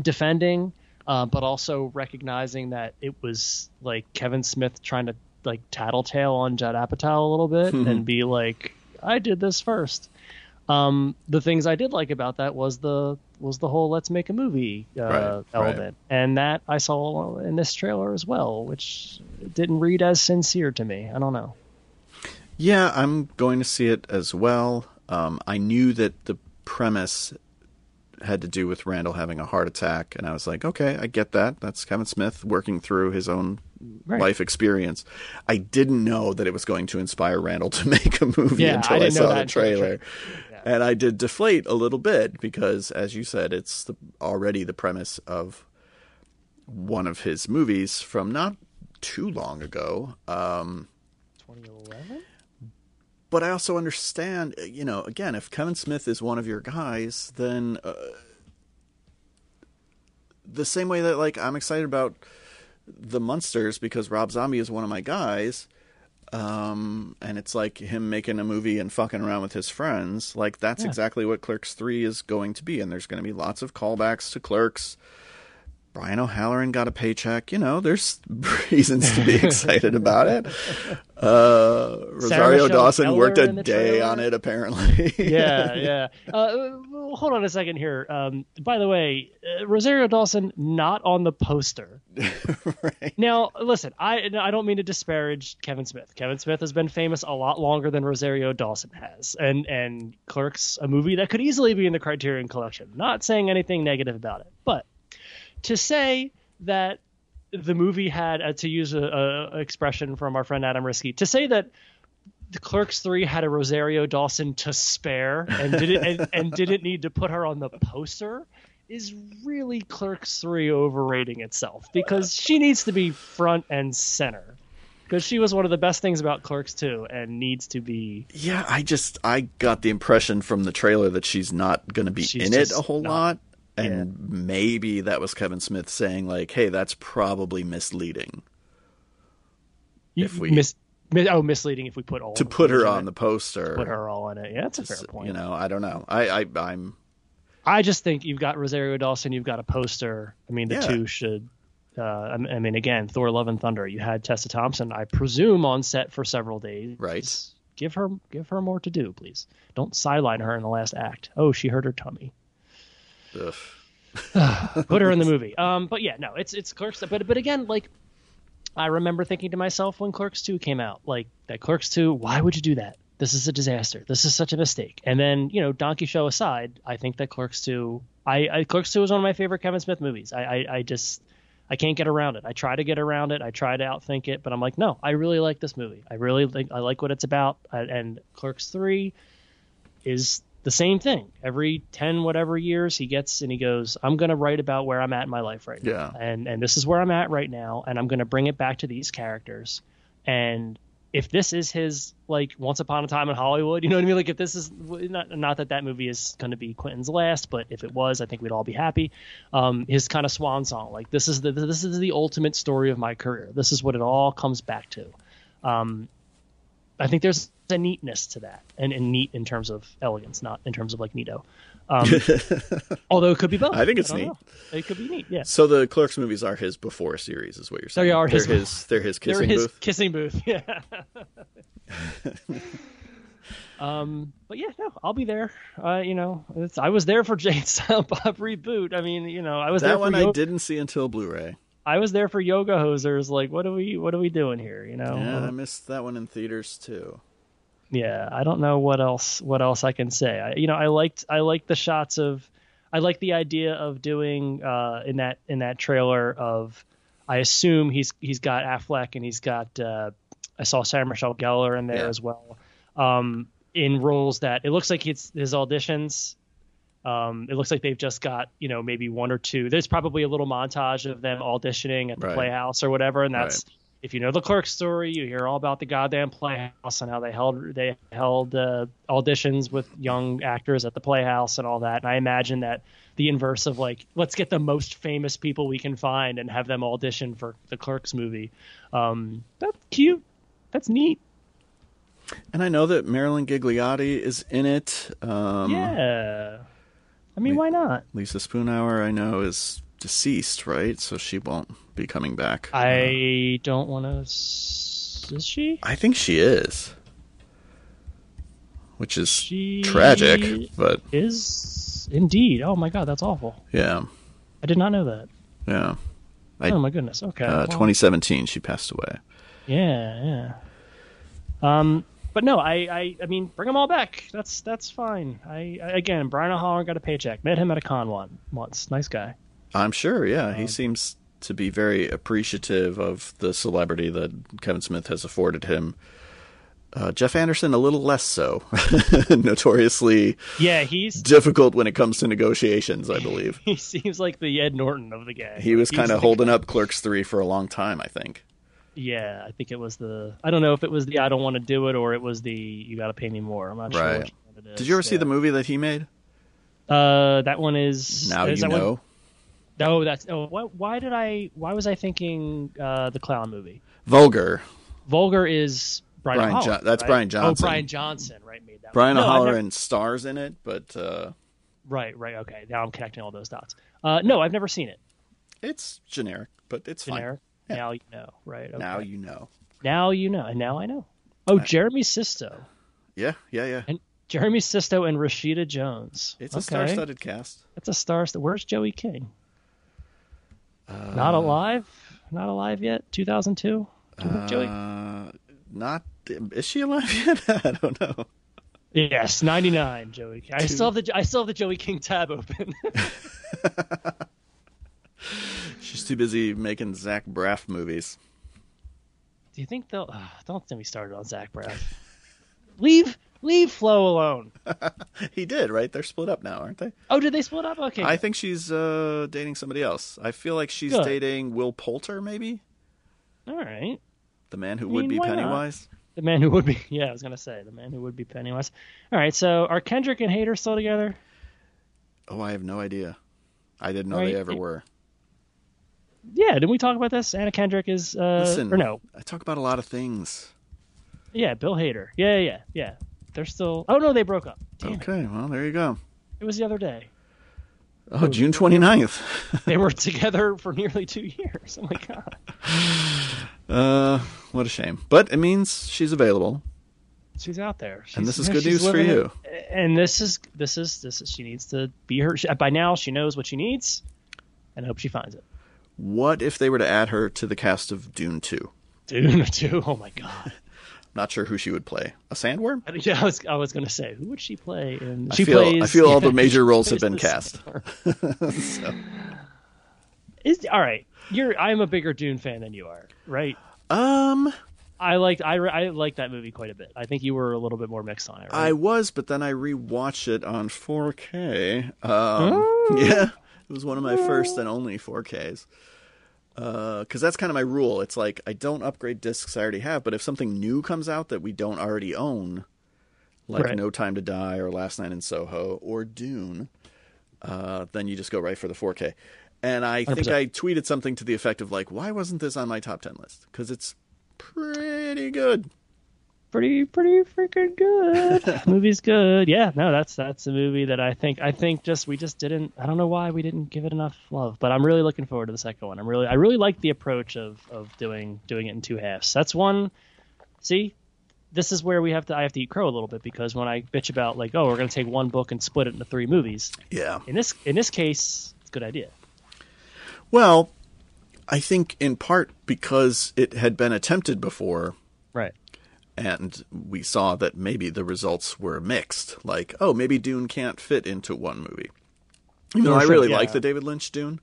defending, uh, but also recognizing that it was like Kevin Smith trying to like tattletale on Judd Apatow a little bit and be like, I did this first. Um, the things I did like about that was the was the whole let's make a movie uh, right, element, right. and that I saw in this trailer as well, which didn't read as sincere to me. I don't know. Yeah, I'm going to see it as well. Um, I knew that the premise had to do with Randall having a heart attack, and I was like, okay, I get that. That's Kevin Smith working through his own right. life experience. I didn't know that it was going to inspire Randall to make a movie yeah, until I, I saw the trailer and I did deflate a little bit because, as you said, it's the, already the premise of one of his movies from not too long ago. Um, 2011. But I also understand, you know, again, if Kevin Smith is one of your guys, then uh, the same way that like I'm excited about the Munsters because Rob Zombie is one of my guys um, and it's like him making a movie and fucking around with his friends. Like that's yeah. exactly what Clerks Three is going to be, and there's going to be lots of callbacks to Clerks. Brian O'Halloran got a paycheck. You know, there's reasons to be excited about it. Uh, Rosario Dawson worked a day trailer. on it, apparently. yeah, yeah. Uh, hold on a second here. Um, by the way, uh, Rosario Dawson not on the poster. right. Now, listen, I I don't mean to disparage Kevin Smith. Kevin Smith has been famous a lot longer than Rosario Dawson has, and and Clerks, a movie that could easily be in the Criterion Collection. Not saying anything negative about it, but to say that the movie had, uh, to use a, a, expression from our friend Adam Risky, to say that the Clerks Three had a Rosario Dawson to spare and didn't and, and didn't need to put her on the poster is really Clerks 3 overrating itself because she needs to be front and center. Because she was one of the best things about Clerks 2 and needs to be. Yeah, I just, I got the impression from the trailer that she's not going to be in it a whole not, lot. And maybe that was Kevin Smith saying like, "Hey, that's probably misleading." You- If we- mis, mis- oh misleading if we put all to put her on it. the poster. put her all in it. Yeah, that's a fair point. You know, I don't know. I, I I'm I just think you've got Rosario Dawson, you've got a poster. I mean, the Yeah. two should. Uh, I I mean, again, Thor: Love and Thunder. You had Tessa Thompson, I presume, on set for several days. Right. Give her, give her more to do, please. Don't sideline her in the last act. Oh, she hurt her tummy. Put her in the movie. Um, but yeah, no, it's it's Clerks. But but again, like, I remember thinking to myself when Clerks Two came out, like that Clerks Two. Why would you do that? This is a disaster. This is such a mistake. And then you know, Donkey Show aside, I think that Clerks Two. I, I Clerks Two is one of my favorite Kevin Smith movies. I, I I just I can't get around it. I try to get around it. I try to outthink it, but I'm like, no, I really like this movie. I really think I like what it's about. I, and Clerks Three is the same thing. Every ten whatever years, he gets and he goes, I'm gonna write about where I'm at in my life right now, Yeah. and and this is where I'm at right now, and I'm gonna bring it back to these characters. And if this is his like Once Upon a Time in Hollywood, you know what I mean? Like if this is not not that that movie is going to be Quentin's last, but if it was, I think we'd all be happy. Um, his kind of swan song, like this is the this is the ultimate story of my career. This is what it all comes back to. Um, I think there's a neatness to that, and, and neat in terms of elegance, not in terms of like neato. Um, although it could be both. I think it's don't neat. know. It could be neat. Yeah. So the Clerks movies are his before series, is what you're saying. They are they're his- his. They're his They're kissing his booth. kissing booth. Yeah. um, but yeah, no, I'll be there. Uh, you know, it's, I was there for Jay and Silent Bob reboot. I mean, you know, I was there That for one I Yo- didn't see until Blu-ray. I was there for yoga hosers. Like, what are we, what are we doing here? You know? Yeah, I missed that one in theaters too. Yeah i don't know what else what else i can say I, you know i liked i liked the shots of i like the idea of doing uh in that in that trailer of i assume he's he's got affleck and he's got uh i saw sarah michelle gellar in there Yeah. as well um in roles that it looks like it's his auditions um it looks like they've just got you know maybe one or two there's probably a little montage of them auditioning at the Right. playhouse or whatever and that's if you know the clerk story, you hear all about the goddamn playhouse and how they held they held uh, auditions with young actors at the playhouse and all that. And I imagine that the inverse of like let's get the most famous people we can find and have them audition for the Clerks movie. Um, that's cute. That's neat. And I know that Marilyn Ghigliotti is in it. Um, yeah. I mean, why not? Lisa Spoonauer, I know, is deceased, right? So she won't be coming back. I don't want to. Is she? I think she is, which is She tragic. But Is indeed. Oh my god, that's awful. yeah, I did not know that. yeah. I- oh my goodness. Okay. Uh, well- 2017, she passed away. Yeah, yeah. Um, but no, I, I, I mean, bring them all back. That's that's fine. I, I again, Brian O'Halloran got a paycheck. Met him at a con one once. Nice guy. I'm sure. Yeah, Um, he seems to be very appreciative of the celebrity that Kevin Smith has afforded him. Uh, Jeff Anderson, a little less so. Notoriously Yeah, he's difficult when it comes to negotiations, I believe. he seems like the Ed Norton of the gang. He was kind of holding up Clerks 3 for a long time, I think. Yeah, I think it was the. I don't know if it was the I don't want to do it or it was the you got to pay me more. I'm not sure. Right. Which one it is. Did you ever see the movie that he made? Uh, that one is Now is You that one- No, that's. Oh, what? Why did I? Why was I thinking uh, the clown movie? Vulgar. Vulgar is Brian. Brian Jo- that's right? Bryan Johnson. Oh, Bryan Johnson, right? Made that. Brian one. No, I've never- stars in it, but uh, Right, right. Okay, now I'm connecting all those dots. Uh, no, I've never seen it. it's generic, but it's Generic. Yeah. Now you know. Right. Okay. Now you know. Now you know, and now I know. Oh, Jeremy Sisto. Yeah, yeah, yeah. And Jeremy Sisto and Rashida Jones. It's a star-studded cast. That's a star. Where's Joey King? Uh, Not alive. Not alive yet. 2002. Do Joey? Uh, not is she alive yet? I don't know. Yes, 99. Joey. I Two- still have the I still have the Joey King tab open. She's too busy making Zach Braff movies. Do you think they'll? Uh, don't get me started on Zach Braff. leave leave Flo alone. He did, right? They're split up now, aren't they? Oh, did they split up? Okay. I think she's uh, dating somebody else. I feel like she's Good. dating Will Poulter, maybe All right. the man who I would mean, be why not? Pennywise. The man who would be, yeah, I was gonna say the man who would be Pennywise. All right, so are Kendrick and Hader still together? Oh, I have no idea. I didn't know Right. they ever were. Yeah, didn't we talk about this? Anna Kendrick is uh Listen, or no? I talk about a lot of things. Yeah, Bill Hader. Yeah, yeah, yeah. They're still. Oh no, they broke up. Damn it. Okay, well, there you go. It was the other day. Oh, June 29th. They were together for nearly two years. Oh my god. uh, what a shame. But it means she's available. She's out there. And this She's- is good news for you. it. And this is this is this is she needs to be her. She, by now, she knows what she needs, and I hope she finds it. What if they were to add her to the cast of Dune 2? Dune two. Oh my god. Not sure who she would play. A sandworm? I, yeah, I was I was gonna say who would she play? And I she feel, plays. I feel all the major roles have been cast. sandworm. Is all right. You're. I'm a bigger Dune fan than you are, right? Um, I liked. I I like that movie quite a bit. I think you were a little bit more mixed on it. Right? I was, but then I rewatched it on 4K. Um, Oh. Yeah, it was one of my first and only 4Ks. Because that's kind of my rule. It's like I don't upgrade discs I already have, but if something new comes out that we don't already own, like Right. No Time to Die or Last Night in Soho or Dune, uh, then you just go right for the 4K. And I think 100%. I tweeted something to the effect of like, "Why wasn't this on my top 10 list?" Because it's pretty good. Pretty pretty freaking good. Movie's good. Yeah, no, that's that's a movie that I think I think just we just didn't I don't know why we didn't give it enough love, but I'm really looking forward to the second one. I'm really I really like the approach of of doing doing it in two halves. That's one see this is where we have to I have to eat crow a little bit because when I bitch about like oh we're going to take one book and split it into three movies. Yeah. In this in this case, it's a good idea. Well, I think in part because it had been attempted before Right. And we saw that maybe the results were mixed. Like, oh, maybe Dune can't fit into one movie. Even though I really yeah. like the David Lynch Dune.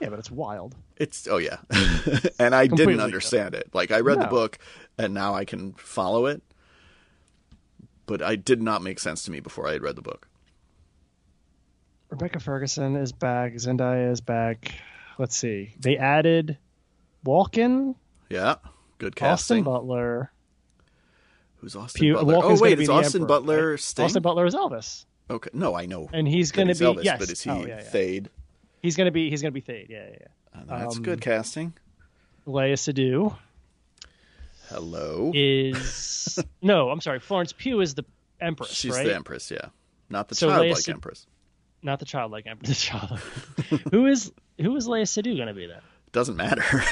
Yeah, but it's wild. It's oh yeah. and I Completely didn't understand it. Like I read the book and now I can follow it. But I did not make sense to me before I had read the book. Rebecca Ferguson is back. Zendaya is back. Let's see. They added Walken, Yeah. Good casting. Austin casting. Butler. Who's Austin Pew- Butler? Walken's oh wait, is Austin Emperor, Butler right? Sting? Austin Butler is Elvis, Okay. No, I know. and he's going to be Elvis, yes. but is he oh, yeah, yeah. Feyd? He's going to be he's going to be Feyd. Yeah, yeah. yeah. Uh, That's Um, good casting. Léa Seydoux Hello. is no. I'm sorry. Florence Pugh is the Empress, She's right? the Empress, yeah. Not the So childlike Sid- Empress. Not the childlike Empress. The childlike. who is who is Léa Seydoux going to be then? Doesn't matter.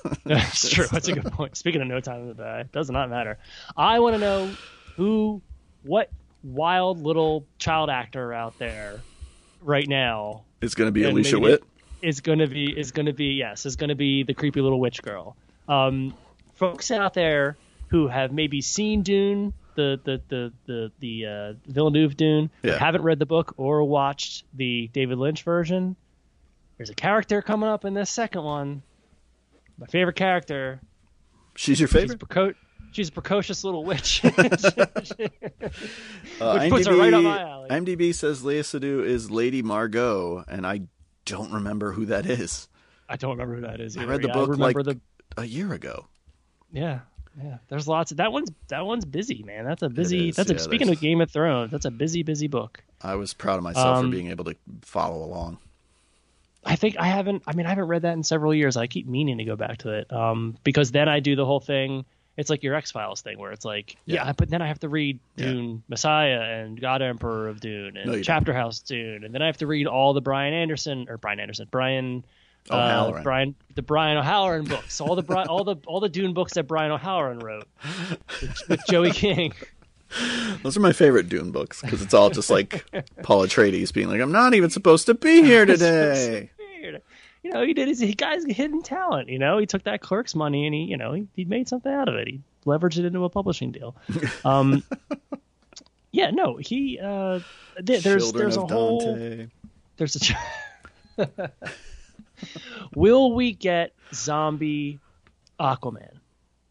That's true. That's a good point. Speaking of No Time to Die, it does not matter. I want to know who, what wild little child actor out there right now is going to be Alicia Witt. is going to be is going to be yes is going to be the creepy little witch girl. Um, folks out there who have maybe seen Dune, the the the the the uh, Villeneuve Dune, Yeah. haven't read the book or watched the David Lynch version. There's a character coming up in this second one. My favorite character. She's your She's, favorite? preco- she's a precocious little witch. Uh, her right up my alley. IMDb says Léa Seydoux is Lady Margot, and I don't remember who that is. I don't remember who that is. I read the Yeah, book like the a year ago. Yeah, yeah. There's lots. Of, that one's that one's busy, man. That's a busy. is, that's a yeah, speaking there's- of Game of Thrones. That's a busy, busy book. I was proud of myself Um, for being able to follow along. I think I haven't. I mean, I haven't read that in several years. I keep meaning to go back to it um, because then I do the whole thing. It's like your X Files thing, where it's like, yeah. Yeah. but then I have to read Yeah. Dune Messiah and God Emperor of Dune and No, Chapter House Dune, and then I have to read all the Brian Anderson or Brian Anderson, Brian. Uh, Brian, the Brian O'Halloran books, all the all the all the Dune books that Brian O'Halloran wrote with, with Joey King. Those are my favorite Dune books because it's all just like Paul Atreides being like, "I'm not even supposed to be here today." You know, he did his he guy's hidden talent. You know, he took that clerk's money and he, you know, he, he made something out of it. He leveraged it into a publishing deal. Um, yeah, no, he uh, th- there's Children there's a of whole there's a. ch- Will we get zombie Aquaman?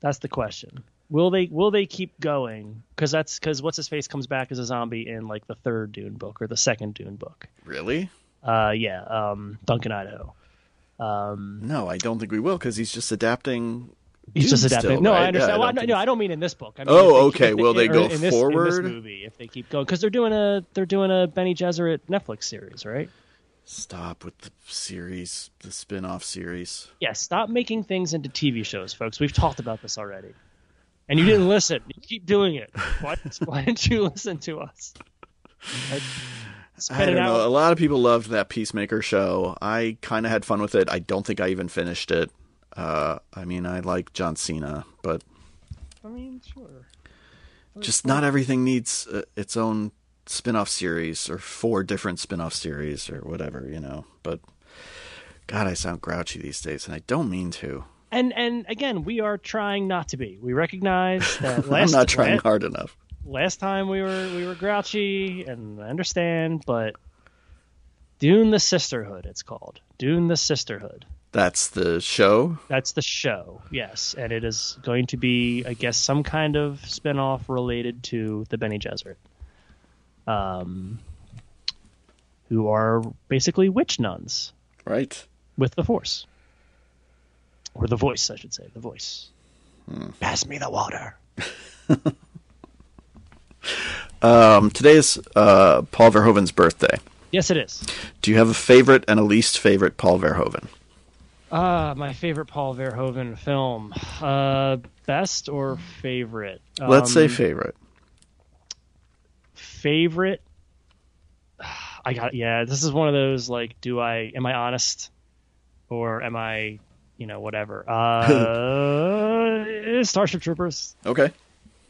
That's the question. Will they will they keep going? Because that's because what's his face comes back as a zombie in like the third Dune book or the second Dune book. Really? Uh, yeah, um, Duncan Idaho. Um, No, I don't think we will because he's just adapting. he's just adapting. still, no, right? I understand. Yeah, well, don't no, think no, I don't mean in this book. I mean, Oh, they- okay. if Will they go in this, In forward? this movie, if they keep going, because they're doing a they're doing a Bene Gesserit Netflix series, right? Stop with the series, the spin-off series. Yeah, stop making things into TV shows, folks. We've talked about this already. And you didn't listen. You keep doing it. Why, why didn't you listen to us? Like, I don't it know. A lot of people loved that Peacemaker show. I kind of had fun with it. I don't think I even finished it. Uh, I mean, I like John Cena, but I mean, sure. just not everything needs uh, its own spin-off series or four different spin-off series or whatever, you know. But God, I sound grouchy these days, and I don't mean to. And and again, we are trying not to be. We recognize that I'm not trying la- hard enough. last time we were we were grouchy, and I understand, but Dune the Sisterhood, it's called Dune the Sisterhood. That's the show. That's the show, yes, and it is going to be, I guess, some kind of spin-off related to the Bene Gesserit, um, who are basically witch nuns Right. with the Force, or the voice, I should say, the voice. Pass me the water. Um, today is uh, Paul Verhoeven's birthday. Yes, it is. Do you have a favorite and a least favorite Paul Verhoeven? Ah, my favorite Paul Verhoeven film. Uh, best or favorite? Let's say Um, favorite. favorite. I got yeah. This is one of those like, do I am I honest, or am I, you know, whatever. Uh, Starship Troopers. Okay.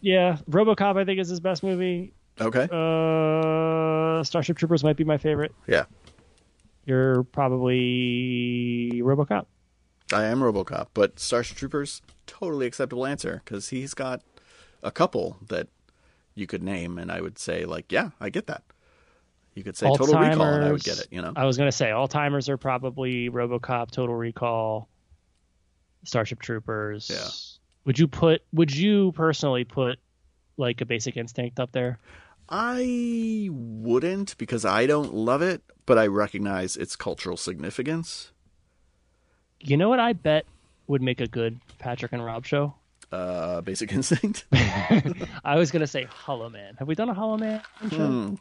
Yeah, RoboCop I think is his best movie. Okay. Uh, Starship Troopers might be my favorite. yeah. You're probably RoboCop. I am RoboCop, but Starship Troopers totally acceptable answer because he's got a couple that you could name, and I would say like, yeah, I get that. You could say Total Recall, and I would get it. You know, I was gonna say all timers are probably RoboCop, Total Recall, Starship Troopers. Yeah. Would you put? Would you personally put like a Basic Instinct up there? I wouldn't because I don't love it, but I recognize its cultural significance. You know what? I bet would make a good Patrick and Rob show. Uh, Basic Instinct. I was gonna say Hollow Man. Have we done a Hollow Man show? Hmm.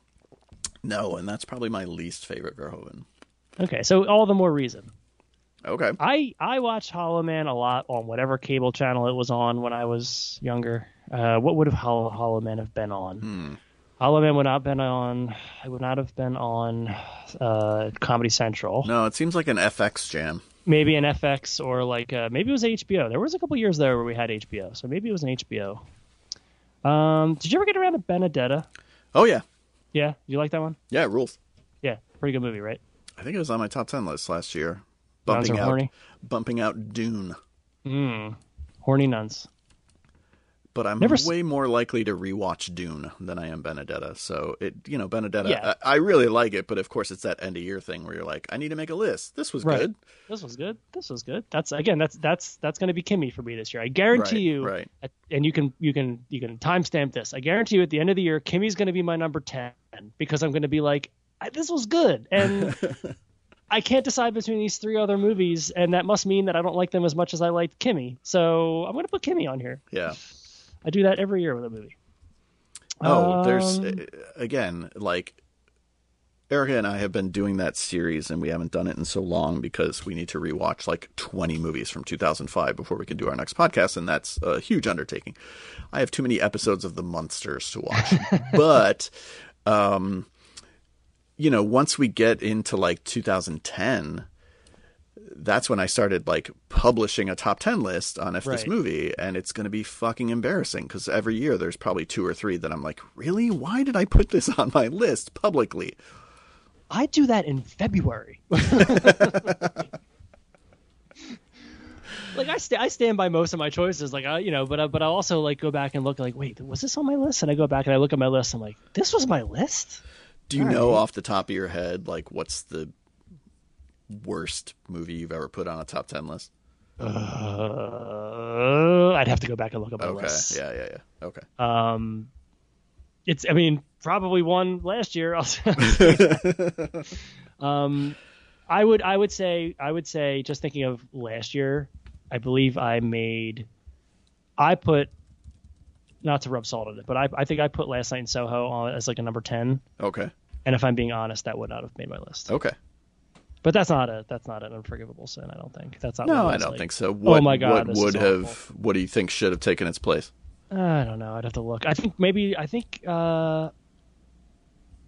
no, and that's probably my least favorite Verhoeven. Okay, so all the more reason. Okay. I I watched Hollow Man a lot on whatever cable channel it was on when I was younger. Uh, what would have Hollow, Hollow Man have been on? Hmm. Hollow Man would not have been on. It would not have been on uh, Comedy Central. No, it seems like an FX jam. Maybe an FX or like uh, maybe it was HBO. There was a couple years there where we had HBO, so maybe it was an HBO. Um, did you ever get around to Benedetta? Oh yeah, Yeah, you like that one? yeah, it rules. Yeah, pretty good movie, right? I think it was on my top ten list last year. Nuns Bumping are out, horny. bumping out Dune. Mm. Horny nuns. But I'm Never s- way more likely to rewatch Dune than I am Benedetta. So it, you know, Benedetta, Yeah. I, I really like it, but of course it's that end of year thing where you're like, I need to make a list. This was Right. good. This was good. This was good. That's again. That's that's that's going to be Kimi for me this year. I guarantee Right, you. right. at- And you can you can you can timestamp this. I guarantee you at the end of the year, Kimi's going to be my number ten because I'm going to be like, "I- this was good, and I can't decide between these three other movies, and that must mean that I don't like them as much as I liked Kimi. So I'm going to put Kimi on here. Yeah. I do that every year with a movie. Oh, there's Um, uh, again like Erica and I have been doing that series, and we haven't done it in so long because we need to rewatch like 20 movies from 2005 before we can do our next podcast, and that's a huge undertaking. I have too many episodes of The Munsters to watch, but um, you know, once we get into like 2010. That's when I started like publishing a top 10 list on if this Right. movie and it's going to be fucking embarrassing because every year there's probably two or three that I'm like, really? Why did I put this on my list publicly? I do that in February. like I, sta I stand by most of my choices, like I, you know, but I, but I also like go back and look like, wait, was this on my list? And I go back and I look at my list. I'm like, this was my list. Do you All know right. off the top of your head like what's the worst movie you've ever put on a top 10 list? Uh, I'd have to go back and look up my Okay. list. Yeah, yeah, yeah. Okay. Um, it's I mean probably one last year. I'll um, I would I would say I would say just thinking of last year, I believe I made, I put, not to rub salt in it, but I I think I put Last Night in Soho on as like a number ten. Okay. And if I'm being honest, that would not have made my list. Okay. But that's not a that's not an unforgivable sin. I don't think that's not. No, I don't like- think so. What, my God, what would have? awful. What do you think should have taken its place? I don't know. I'd have to look. I think maybe I think uh,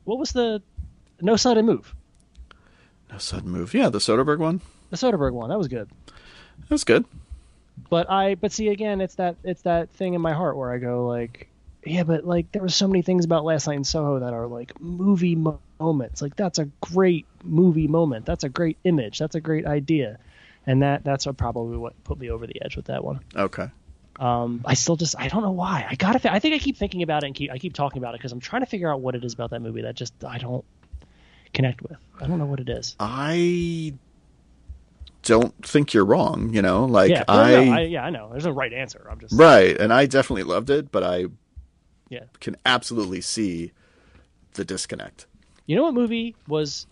what was the no sudden move? No sudden move. Yeah, the Soderbergh one. The Soderbergh one that was good. That was good. But I but see again, it's that it's that thing in my heart where I go like, yeah, but like there were so many things about Last Night in Soho that are like movie mo- moments. Like that's a great movie moment. That's a great image. That's a great idea. And that that's what probably what put me over the edge with that one. Okay. Um, I still just I don't know why. I gotta. I think I keep thinking about it and keep I keep talking about it because I'm trying to figure out what it is about that movie that just I don't connect with. I don't know what it is. I don't think you're wrong. You know, like yeah, I, no, I, yeah, I know. There's no right answer. I'm just right, and I definitely loved it, but I yeah. can absolutely see the disconnect. You know what movie was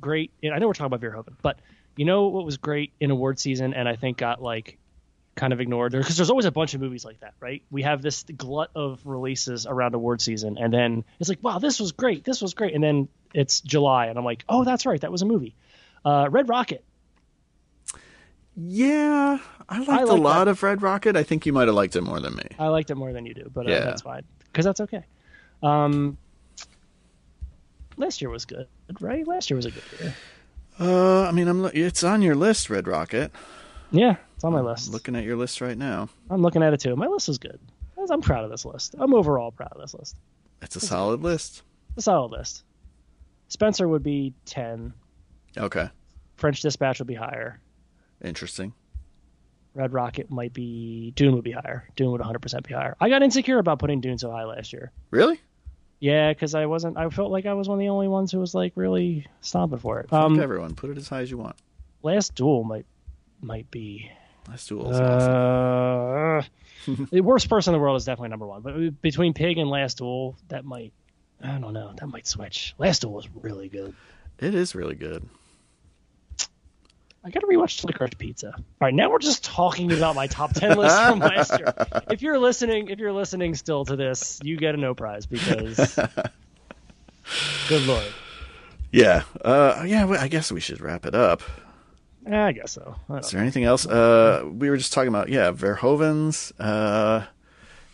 great? And I know we're talking about Verhoeven, but you know what was great in award season, and I think got like kind of ignored because there's always a bunch of movies like that, right? We have this glut of releases around award season, and then it's like, wow, this was great, this was great, and then it's July, and I'm like, oh, that's right, that was a movie. Uh, Red Rocket. Yeah, I liked I a lot that. of Red Rocket. I think you might have liked it more than me. I liked it more than you do, but uh, Yeah. that's fine because that's okay. Um, last year was good, right? Last year was a good year. Uh, I mean, I'm it's on your list, Red Rocket. Yeah, it's on my list. Looking at your list right now, I'm looking at it too. My list is good. I'm proud of this list. I'm overall proud of this list. it's a solid list. It's a solid list. Spencer would be 10. Okay, French Dispatch would be higher. Interesting. Red Rocket might be. Dune would be higher. Dune would 100% be higher. I got insecure about putting Dune so high last year. Really? Yeah, because I wasn't. I felt like I was one of the only ones who was like really stomping for it. Um, everyone, put it as high as you want. Last Duel might might be. Last duel is awesome. Uh, the worst person in the world is definitely number one. But between Pig and Last Duel, that might. I don't know. That might switch. Last Duel was really good. It is really good. I gotta rewatch Licorice Pizza. All right, now we're just talking about my top ten list from last year. If you're listening, if you're listening still to this, you get a no prize because, good lord, Yeah. Uh, yeah. I guess we should wrap it up. I guess so. I Is there anything else? Uh, we were just talking about yeah, Verhoeven's. Uh,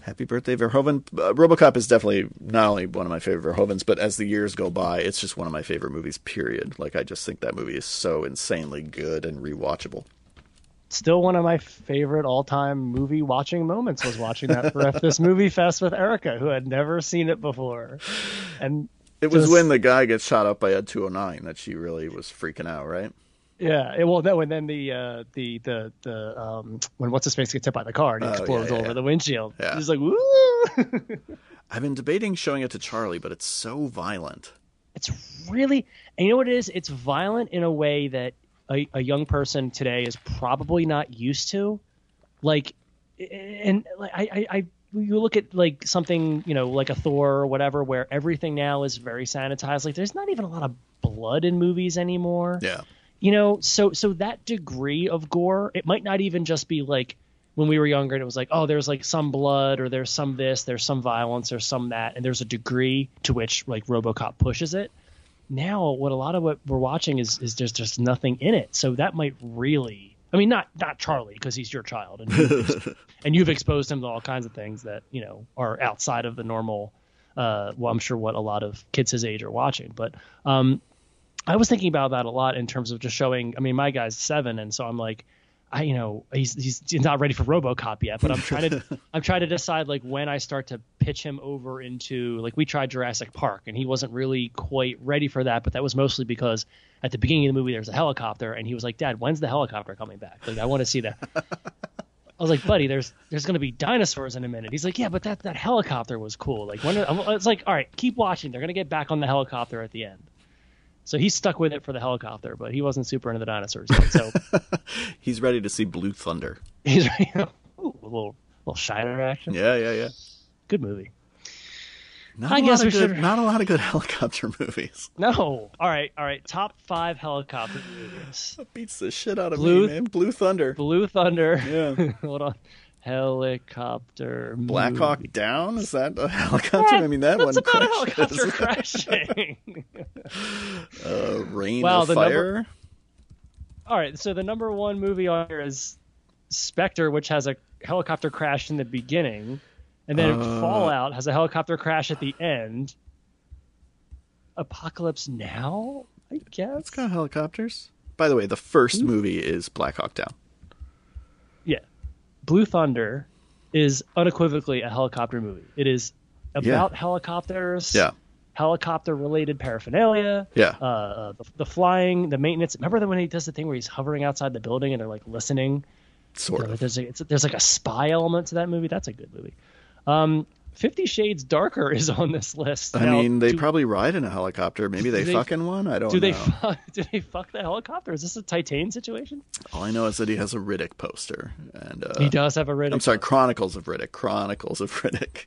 happy birthday, Verhoeven. Uh, RoboCop is definitely not only one of my favorite Verhoevens, but as the years go by, it's just one of my favorite movies. Period. Like I just think that movie is so insanely good and rewatchable. Still, one of my favorite all-time movie watching moments was watching that for this movie fest with Erica, who had never seen it before, and It was Just- when the guy gets shot up by Ed 209 that she really was freaking out, right? Yeah, it, well, no, and then the uh, the the the um, when what's his face gets hit by the car and he Oh, yeah, explodes yeah, over yeah. the windshield, Yeah. he's like, woo. I've been debating showing it to Charlie, but it's so violent. it's really and you know what it is it's violent in a way that a, a young person today is probably not used to like and like I, I i you look at like something you know like a thor or whatever where everything now is very sanitized like there's not even a lot of blood in movies anymore Yeah. You know so so that degree of gore it might not even just be like when we were younger and it was like oh there's like some blood or there's some this there's some violence there's some that and there's a degree to which like robocop pushes it. Now what a lot of what we're watching is is just just nothing in it. So that might really i mean not not charlie because he's your child and you've, and you've exposed him to all kinds of things that you know are outside of the normal uh well i'm sure what a lot of kids his age are watching but um I was thinking about that a lot in terms of just showing. I mean, my guy's seven, and so I'm like, I you know he's he's not ready for RoboCop yet, but I'm trying to I'm trying to decide like when I start to pitch him over into like we tried Jurassic Park, and he wasn't really quite ready for that, but that was mostly because at the beginning of the movie there's a helicopter, and he was like, Dad, when's the helicopter coming back? Like I want to see that. I was like, buddy, there's there's gonna be dinosaurs in a minute. He's like, yeah, but that that helicopter was cool. Like when it's like, all right, keep watching. They're gonna get back on the helicopter at the end. So he stuck with it for the helicopter, but he wasn't super into the dinosaurs. Yet, so He's ready to see Blue Thunder. he's know, ooh, a little little Scheider action. Yeah, yeah, yeah. Good movie. Not I a guess lot of we good, should- Not a lot of good helicopter movies. No, all right, all right. Top five helicopter movies: Beats the shit out of Blue- me, man. Blue Thunder. Blue Thunder. Yeah. Hold on. Helicopter. Black movie. Hawk Down? Is that a helicopter? I mean, that That's one about a helicopter crashing. Uh, Reign Wow, of the Fire. all right, so the number one movie on here is Spectre, which has a helicopter crash in the beginning, and then Uh. Fallout has a helicopter crash at the end. Apocalypse Now, I guess. It's got helicopters. By the way, the first Hmm? movie is Black Hawk Down. Yeah, Blue Thunder is unequivocally a helicopter movie. It is about helicopters. Yeah. Helicopter related paraphernalia. Yeah. Uh, uh, the, the flying, the maintenance. Remember when he does the thing where he's hovering outside the building and they're like listening. Sort Yeah, of. There's, a, it's, there's like a spy element to that movie. That's a good movie. Um, Fifty Shades Darker is on this list. I Now, mean, they do, probably ride in a helicopter. Maybe they, they- fuck in one. I don't do know. they fuck, do they fuck the helicopter? Is this a Titane situation? All I know is that he has a Riddick poster, and uh, he does have a Riddick. I'm sorry, Chronicles of Riddick. Chronicles of Riddick.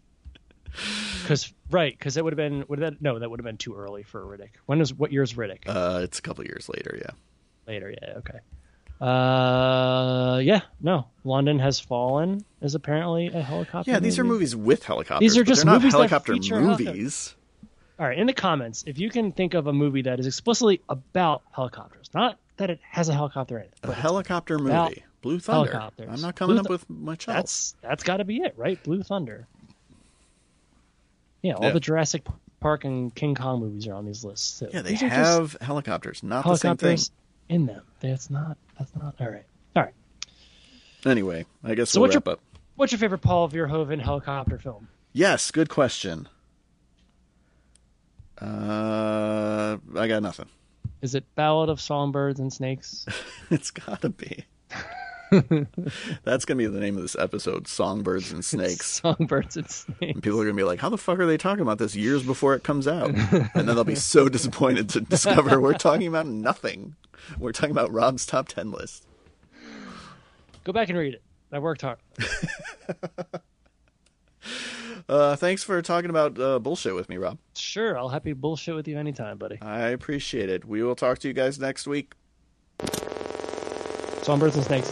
because right, because it would have been would that no, that would have been too early for Riddick. When is what year is Riddick? Uh, it's a couple years later. Yeah. Later, yeah, okay. Uh, yeah, no. London has fallen is apparently a helicopter. Yeah, these are movies with helicopters. These are just not helicopter feature movies. All right, in the comments, if you can think of a movie that is explicitly about helicopters, not that it has a helicopter in it, A helicopter movie. Blue Thunder. helicopters. I'm not coming Blue up with much else. that's that's got to be it, right? Blue Thunder. Yeah, all Yeah. the Jurassic Park and King Kong movies are on these lists. Too. Yeah, they These have helicopters, not the same thing. helicopters in them. That's not. That's not. All right. All right. Anyway, I guess So we'll what's your- wrap up. What's your favorite Paul Verhoeven helicopter film? Yes, good question. Uh, I got nothing. Is it Ballad of Songbirds and Snakes? It's gotta be. That's gonna be the name of this episode: Songbirds and Snakes. Songbirds and Snakes. And people are gonna be like, "How the fuck are they talking about this years before it comes out?" And then they'll be so disappointed to discover we're talking about nothing. We're talking about Rob's top ten list. Go back and read it. I worked hard. Uh, thanks for talking about uh, bullshit with me, Rob. Sure, I'll happy bullshit with you anytime, buddy. I appreciate it. We will talk to you guys next week. Songbirds and Snakes.